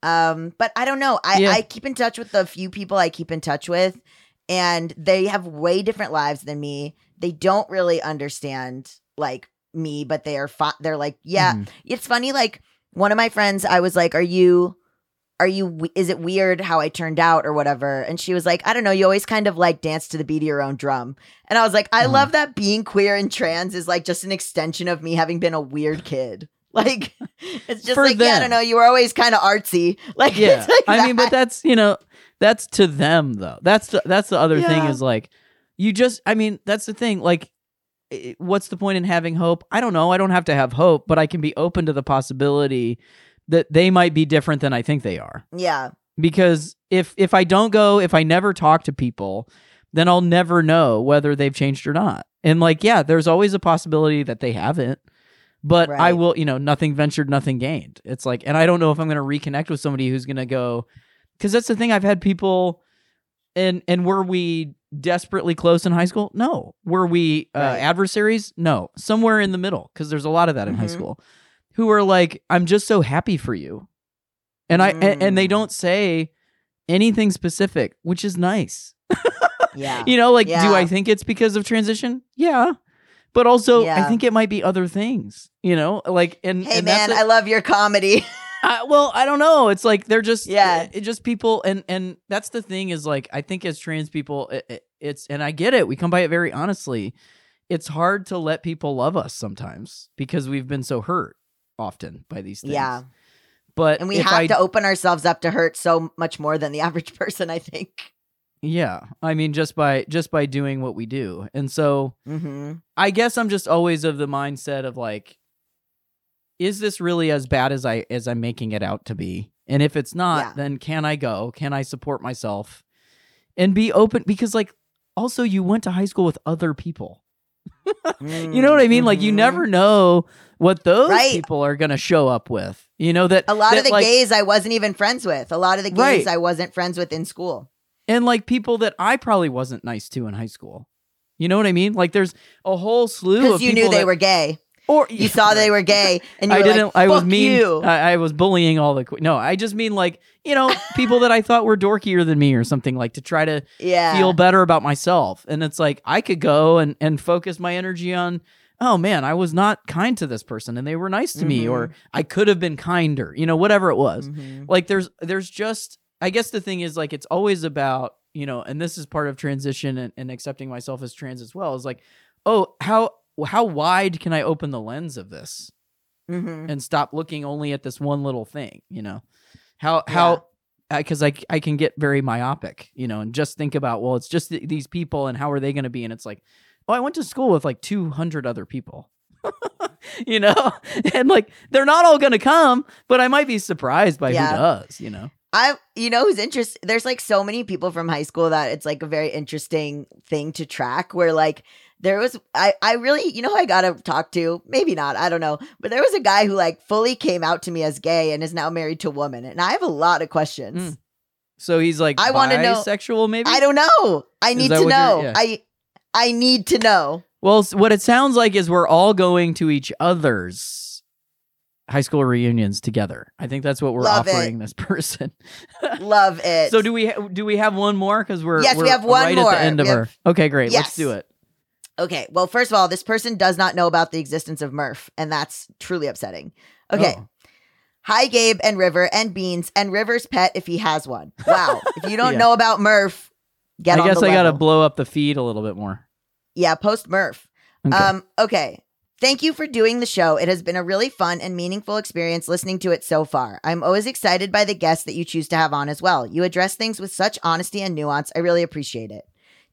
Um, but I don't know. I, Yeah. I keep in touch with the few people I keep in touch with, and they have way different lives than me. They don't really understand like me, but they are fi- they're like, yeah. Mhm. It's funny, like one of my friends, I was like, Are you are you is it weird how I turned out or whatever? And she was like, I don't know, you always kind of like dance to the beat of your own drum. And I was like, I Uh-huh. love that being queer and trans is like just an extension of me having been a weird kid. Like it's just For like, yeah, I don't know, you were always kind of artsy. Like yeah like I mean but that's you know that's to them though that's the, that's the other thing is like you just I mean that's the thing like what's the point in having hope? I don't know. I don't have to have hope but I can be open to the possibility that they might be different than I think they are. Yeah. because if if I don't go if I never talk to people then I'll never know whether they've changed or not. And like yeah there's always a possibility that they haven't but I will you know nothing ventured nothing gained. It's like and I don't know if I'm going to reconnect with somebody who's going to go cuz that's the thing. I've had people and and were we desperately close in high school no were we uh, Right. adversaries no somewhere in the middle cuz there's a lot of that in high Mhm. school who are like I'm just so happy for you and I and, and they Mm. don't say anything specific, which is nice. Yeah. You know, like do I think it's because of transition? Yeah. But also I think it might be other things, you know? Like and hey and man, I love your comedy. I, well, I don't know. It's like they're just Yeah. it, just people and and that's the thing is like I think as trans people it, it- it's and I get it. We come by it very honestly. It's hard to let people love us sometimes because we've been so hurt often by these things. Yeah. But And we have I to open ourselves up to hurt so much more than the average person, I think. Yeah, I mean just by just by doing what we do. And so hmm I guess I'm just always of the mindset of like is this really as bad as I as I'm making it out to be? And if it's not, Yeah. then can I go? Can I support myself? And be open because like also you went to high school with other people. you know what I mean? Like you Mhm. never know what those Right. people are going to show up with. You know that A lot that, of the like, gays I wasn't even friends with. A lot of the gays Right. I wasn't friends with in school. and like people that I probably wasn't nice to in high school. You know what I mean? Like there's a whole slew Because of you knew they that- were gay. Or You saw they were gay, and you I were didn't. like, I was "Fuck mean. You. I, I was bullying all the. que- No, I just mean like you know people that I thought were dorkier than me or something like to try to yeah. feel better about myself. And it's like I could go and and focus my energy on. Oh man, I was not kind to this person, and they were nice to me, or I could have been kinder. You know, whatever it was. Mhm. Like there's there's just. I guess the thing is like it's always about you know, and this is part of transition and, and accepting myself as trans as well. Is like, oh how how wide can I open the lens of this? Mhm. and stop looking only at this one little thing you know how how because I, I can get very myopic you know and just think about well it's just th- these people and how are they going to be and it's like oh i went to school with like 200 other people you know and like they're not all going to come but i might be surprised by Yeah. who does you know I, you know, who's interesting? There's like so many people from high school that it's like a very interesting thing to track. Where like there was, I, I really, you know, who I gotta talk to. Maybe not, I don't know. But there was a guy who like fully came out to me as gay and is now married to a woman, and I have a lot of questions. Mm. so he's like I wanna know- sexual maybe I don't know. I need to know. yeah. I, I need to know. well what it sounds like is we're all going to each other's high school reunions together i think that's what we're Love it. offering this person Love it. So do we do we have one more? Because we're Yes, we we're have one right more. at the end of We our. have- Okay, great. Let's do it. Okay. Well, first of all, this person does not know about the existence of Murph, and that's truly upsetting. Okay. Oh. Hi, Gabe and River and Beans and River's pet if he has one. Wow. if you don't Yeah. know about Murph, get I on guess the I got to blow up the feed a little bit more. Yeah, post Murph. Okay. Um, okay. Thank you for doing the show. It has been a really fun and meaningful experience listening to it so far. I'm always excited by the guests that you choose to have on as well. You address things with such honesty and nuance. I really appreciate it.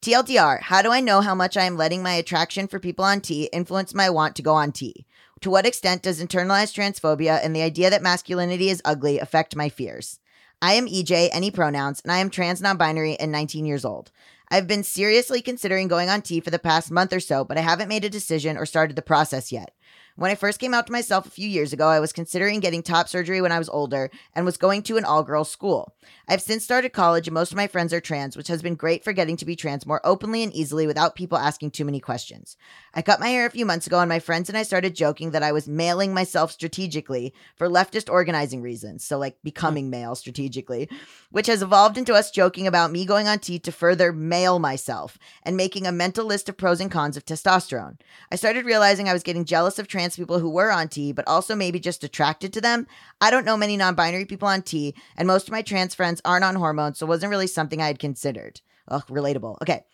TLDR, how do I know how much I am letting my attraction for people on T influence my want to go on T? To what extent does internalized transphobia and the idea that masculinity is ugly affect my fears? I am EJ, any pronouns, and I am trans non binary and 19 years old. I've been seriously considering going on T for the past month or so, but I haven't made a decision or started the process yet. When I first came out to myself a few years ago, I was considering getting top surgery when I was older and was going to an all girls school. I've since started college and most of my friends are trans, which has been great for getting to be trans more openly and easily without people asking too many questions. I cut my hair a few months ago and my friends and I started joking that I was mailing myself strategically for leftist organizing reasons, so like becoming male strategically, which has evolved into us joking about me going on T to further mail myself and making a mental list of pros and cons of testosterone. I started realizing I was getting jealous of trans people who were on T, but also maybe just attracted to them. I don't know many non binary people on T, and most of my trans friends aren't on hormones, so it wasn't really something I had considered. Ugh, relatable. Okay.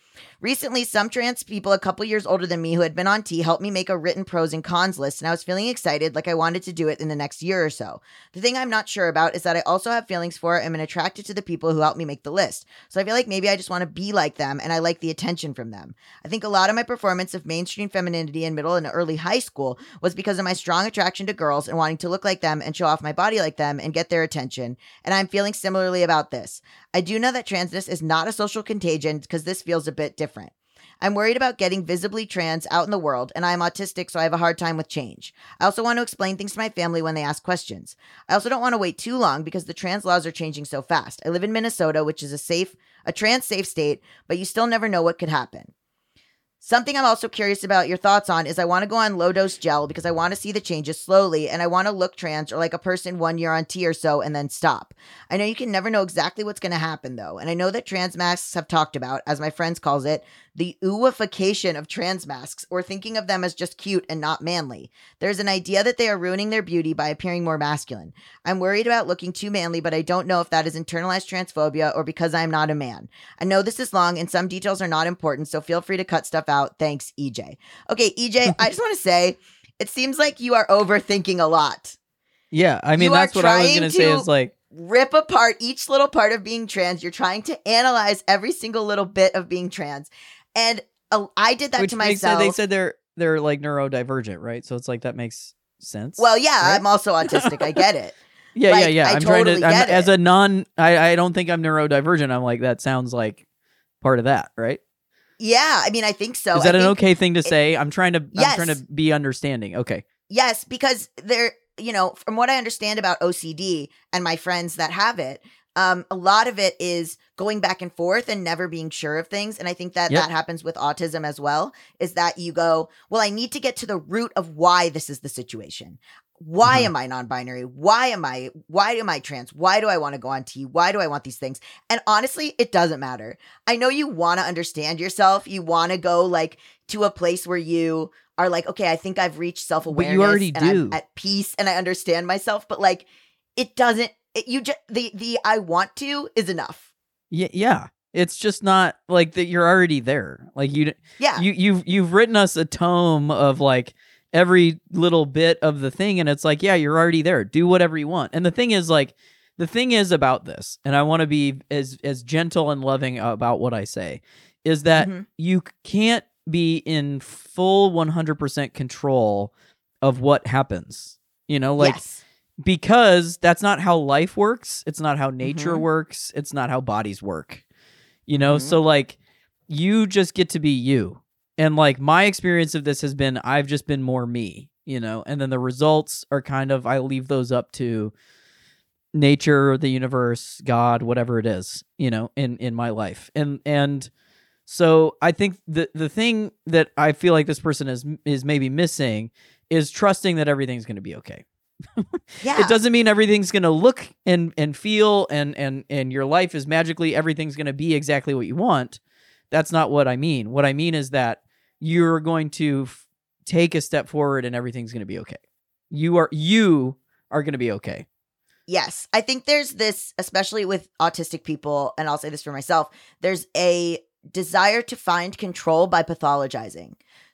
Recently, some trans people a couple years older than me who had been on T helped me make a written pros and cons list, and I was feeling excited, like I wanted to do it in the next year or so. The thing I'm not sure about is that I also have feelings for and am attracted to the people who helped me make the list. So I feel like maybe I just want to be like them, and I like the attention from them. I think a lot of my performance of mainstream femininity in middle and early high school was because of my strong attraction to girls and wanting to look like them and show off my body like them and get their attention. And I'm feeling similarly about this. I do know that transness is not a social contagion because this feels a bit different. I'm worried about getting visibly trans out in the world, and I'm autistic, so I have a hard time with change. I also want to explain things to my family when they ask questions. I also don't want to wait too long because the trans laws are changing so fast. I live in Minnesota, which is a safe, a trans safe state, but you still never know what could happen. Something I'm also curious about your thoughts on is I want to go on low dose gel because I want to see the changes slowly and I want to look trans or like a person one year on T or so and then stop. I know you can never know exactly what's going to happen though. And I know that trans mascs have talked about, as my friends calls it, the ooification of trans mascs or thinking of them as just cute and not manly. There's an idea that they are ruining their beauty by appearing more masculine. I'm worried about looking too manly, but I don't know if that is internalized transphobia or because I'm not a man. I know this is long and some details are not important, so feel free to cut stuff out. Thanks, EJ. Okay, EJ, I just want to say it seems like you are overthinking a lot. Yeah, I mean You that's what I was gonna say. Is like, Rip apart each little part of being trans. You're trying to analyze every single little bit of being trans. And uh, I did that which to makes sense. myself. They said they're they're like neurodivergent, right? So it's like that makes sense. well, yeah, right? I'm also autistic. I get it. yeah, yeah, like, yeah. I I'm trying totally to. I'm, as a non, I I don't think I'm neurodivergent. I'm like that sounds like part of that, right? Yeah, I mean, I think so. Is that I an okay thing to say? I'm trying to I'm trying to be understanding. Okay. Yes, because there, you know, from what I understand about OCD and my friends that have it, um, a lot of it is going back and forth and never being sure of things. And I think that Yep. that happens with autism as well. Is that you go, well, I need to get to the root of why this is the situation. Why Uh-huh. am I non-binary? Why am I? Why am I trans? Why do I want to go on T? Why do I want these things? And honestly, it doesn't matter. I know you want to understand yourself. You want to go like to a place where you are like, okay, I think I've reached self awareness. You already and I'm do. at peace and I understand myself. But like, it doesn't. It, you just the the I want to is enough. Yeah, yeah. It's just not like that. You're already there. Like you, Yeah. you, you've you've written us a tome of like every little bit of the thing, and it's like, yeah, you're already there. Do whatever you want. And the thing is, like, the thing is about this, and I want to be as as gentle and loving about what I say, is that Mhm. you can't be in full 100% control of what happens. You know, like yes. because that's not how life works. It's not how nature Mhm. works. It's not how bodies work. You know, Mhm. so like you just get to be you. And like my experience of this has been I've just been more me, you know, and then the results are kind of I leave those up to nature, the universe, God, whatever it is, you know, in in my life. And and so I think the the thing that I feel like this person is is maybe missing is trusting that everything's going to be okay Yeah. it doesn't mean everything's going to look and and feel and and and your life is magically everything's going to be exactly what you want that's not what i mean what i mean is that you're going to f- take a step forward and everything's going to be okay you are you are going to be okay Yes. I think there's this, especially with autistic people, and I'll say this for myself, there's a desire to find control by pathologizing.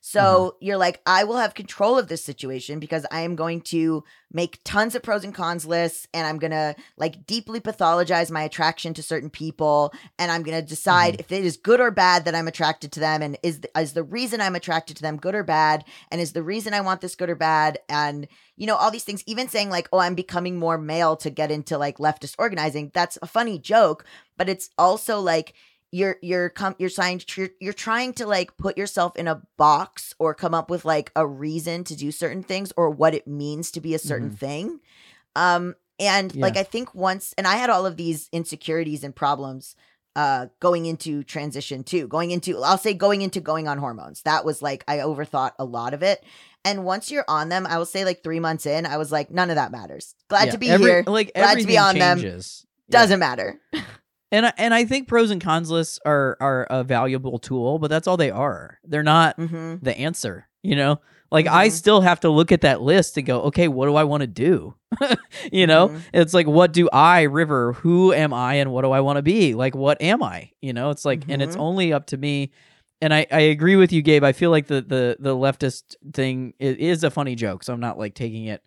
So Uh-huh. you're like, I will have control of this situation because I am going to make tons of pros and cons lists and I'm going to like deeply pathologize my attraction to certain people and I'm going to decide Mm-hmm. if it is good or bad that I'm attracted to them and is the, is the reason I'm attracted to them good or bad and is the reason I want this good or bad and you know all these things even saying like oh i'm becoming more male to get into like leftist organizing that's a funny joke but it's also like you're you're com- you're trying you're, you're trying to like put yourself in a box or come up with like a reason to do certain things or what it means to be a certain thing. Um and Yeah. like i think once and i had all of these insecurities and problems uh going into transition too going into i'll say going into going on hormones. That was like i overthought a lot of it. And once you're on them i will say like three months in i was like none of that matters. Glad Yeah, to be every- here. like Glad to be on them. changes. Yeah. doesn't matter and I, and I think pros and cons lists are are a valuable tool but that's all they are. They're not hmm the answer you know? Like i Mhm. still have to look at that list and go okay what do i want to do? You know? Mhm. it's like what do i river who am i and what do i want to be? Like what am i? You know? It's like and it's Mhm. only up to me. And I, I agree with you gabe. I feel like the the the leftist thing is, is a funny joke so i'm not like taking it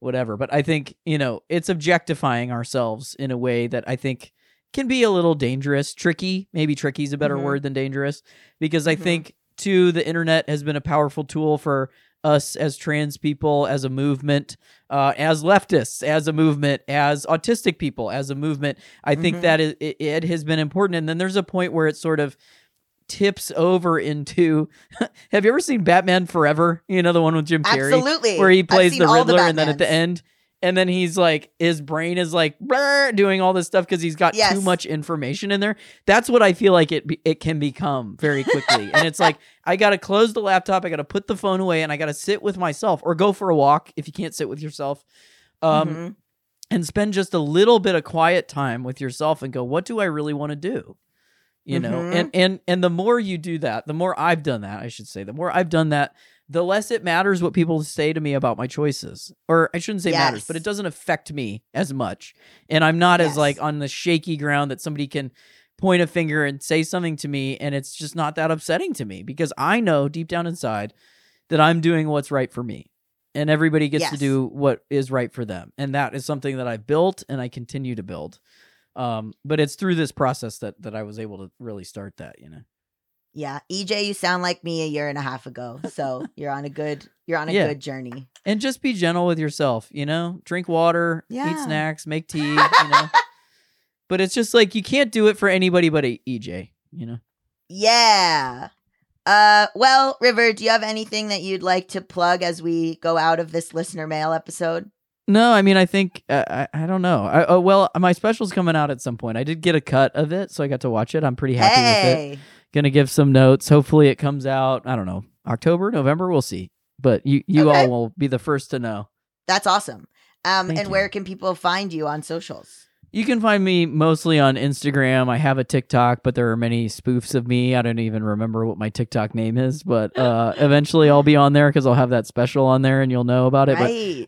whatever. But i think you know it's objectifying ourselves in a way that i think can be a little dangerous tricky maybe tricky is a better Mhm. word than dangerous because i Mhm. think too the internet has been a powerful tool for us as trans people as a movement uh, as leftists as a movement as autistic people as a movement i think Mhm. that it, it, has been important and then there's a point where it sort of tips over into have you ever seen batman forever you know the one with jim carrey absolutely where he plays the riddler and then at the end and then he's like his brain is like doing all this stuff because he's got too much information in there. That's what i feel like it be, it can become very quickly. And it's like i gotta close the laptop i gotta put the phone away and i gotta sit with myself or go for a walk if you can't sit with yourself um Mhm. and spend just a little bit of quiet time with yourself and go what do i really want to do? You know? Mhm. and and and the more you do that the more i've done that i should say the more i've done that the less it matters what people say to me about my choices. Or i shouldn't say matters but it doesn't affect me as much. And i'm not as like on the shaky ground that somebody can point a finger and say something to me and it's just not that upsetting to me because i know deep down inside that i'm doing what's right for me. And everybody gets to do what is right for them. And that is something that i've built and i continue to build. Um but it's through this process that that i was able to really start that you know yeah ej you sound like me a year and a half ago so you're on a good you're on a Yeah. good journey and just be gentle with yourself you know drink water yeah. eat snacks make tea you know but it's just like you can't do it for anybody but a ej you know yeah Uh, well, River, do you have anything that you'd like to plug as we go out of this listener mail episode? No, I mean, I think uh, I, I don't know. I, oh well, my special's coming out at some point. I did get a cut of it, so I got to watch it. I'm pretty happy with it. Hey, Gonna give some notes. Hopefully, it comes out. I don't know, October, November. We'll see. But you, you Okay. all will be the first to know. that's awesome. Um, Thank and you. where can people find you on socials? You can find me mostly on Instagram. I have a TikTok, but there are many spoofs of me. I don't even remember what my TikTok name is, but uh, eventually I'll be on there because I'll have that special on there and you'll know about it.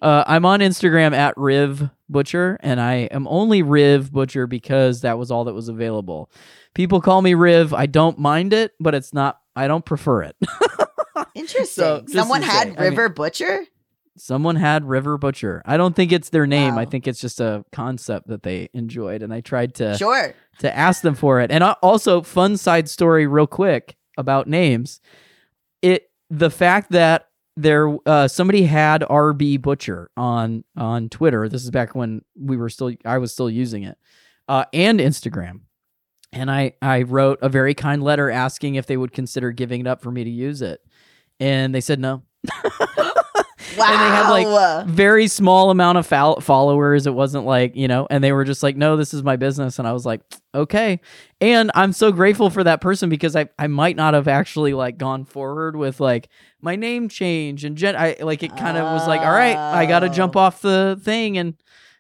But Uh, I'm on Instagram at Riv Butcher, and I am only Riv Butcher because that was all that was available. People call me Riv. I don't mind it, but it's not. I don't prefer it. Interesting. so, Someone had say, I mean- River Butcher. Someone had River Butcher. I don't think it's their name. I think it's just a concept that they enjoyed, and I tried to Sure. to ask them for it. And uh, also, fun side story, real quick about names. It the fact that there uh, somebody had RB Butcher on on Twitter. This is back when we were still I was still using it, uh, and Instagram. And I I wrote a very kind letter asking if they would consider giving it up for me to use it, and they said no. Wow. And they had, like, very small amount of fol- followers. It wasn't like, you know, and they were just like, no, this is my business. And I was like, okay. And I'm so grateful for that person because I, I might not have actually like gone forward with like my name change and gen- I like it kind of was like, all right, I got to jump off the thing and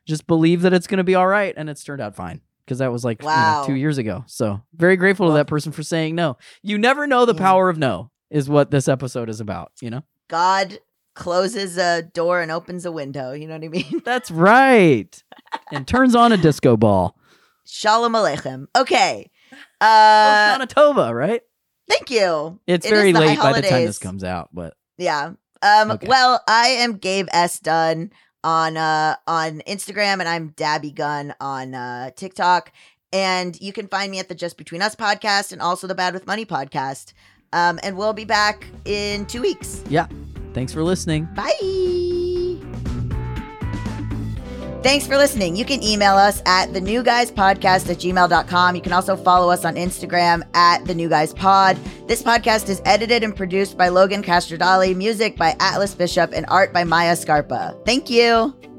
just believe that it's going to be all right. And it's turned out fine because that was like you know, two years ago. So very grateful to that person for saying no. You never know the power of no is what this episode is about, you know? God closes a door and opens a window. You know what I mean? That's right. and turns on a disco ball. Shalom Aleichem. Okay. Oh, Uh, Manitoba, right? thank you. It's it very late by the time this comes out, but Yeah. Um Okay. well, I am Gabe S Dunn on uh on Instagram and I'm Dabby Gunn on uh TikTok. And you can find me at the Just Between Us podcast and also the Bad with Money podcast. Um and we'll be back in two weeks. Thanks for listening. Bye. Thanks for listening. You can email us at the new guys podcast at gmail.com. You can also follow us on Instagram at the new guys pod. This podcast is edited and produced by Logan Castrodali, music by Atlas Bishop, and art by Maya Scarpa. Thank you.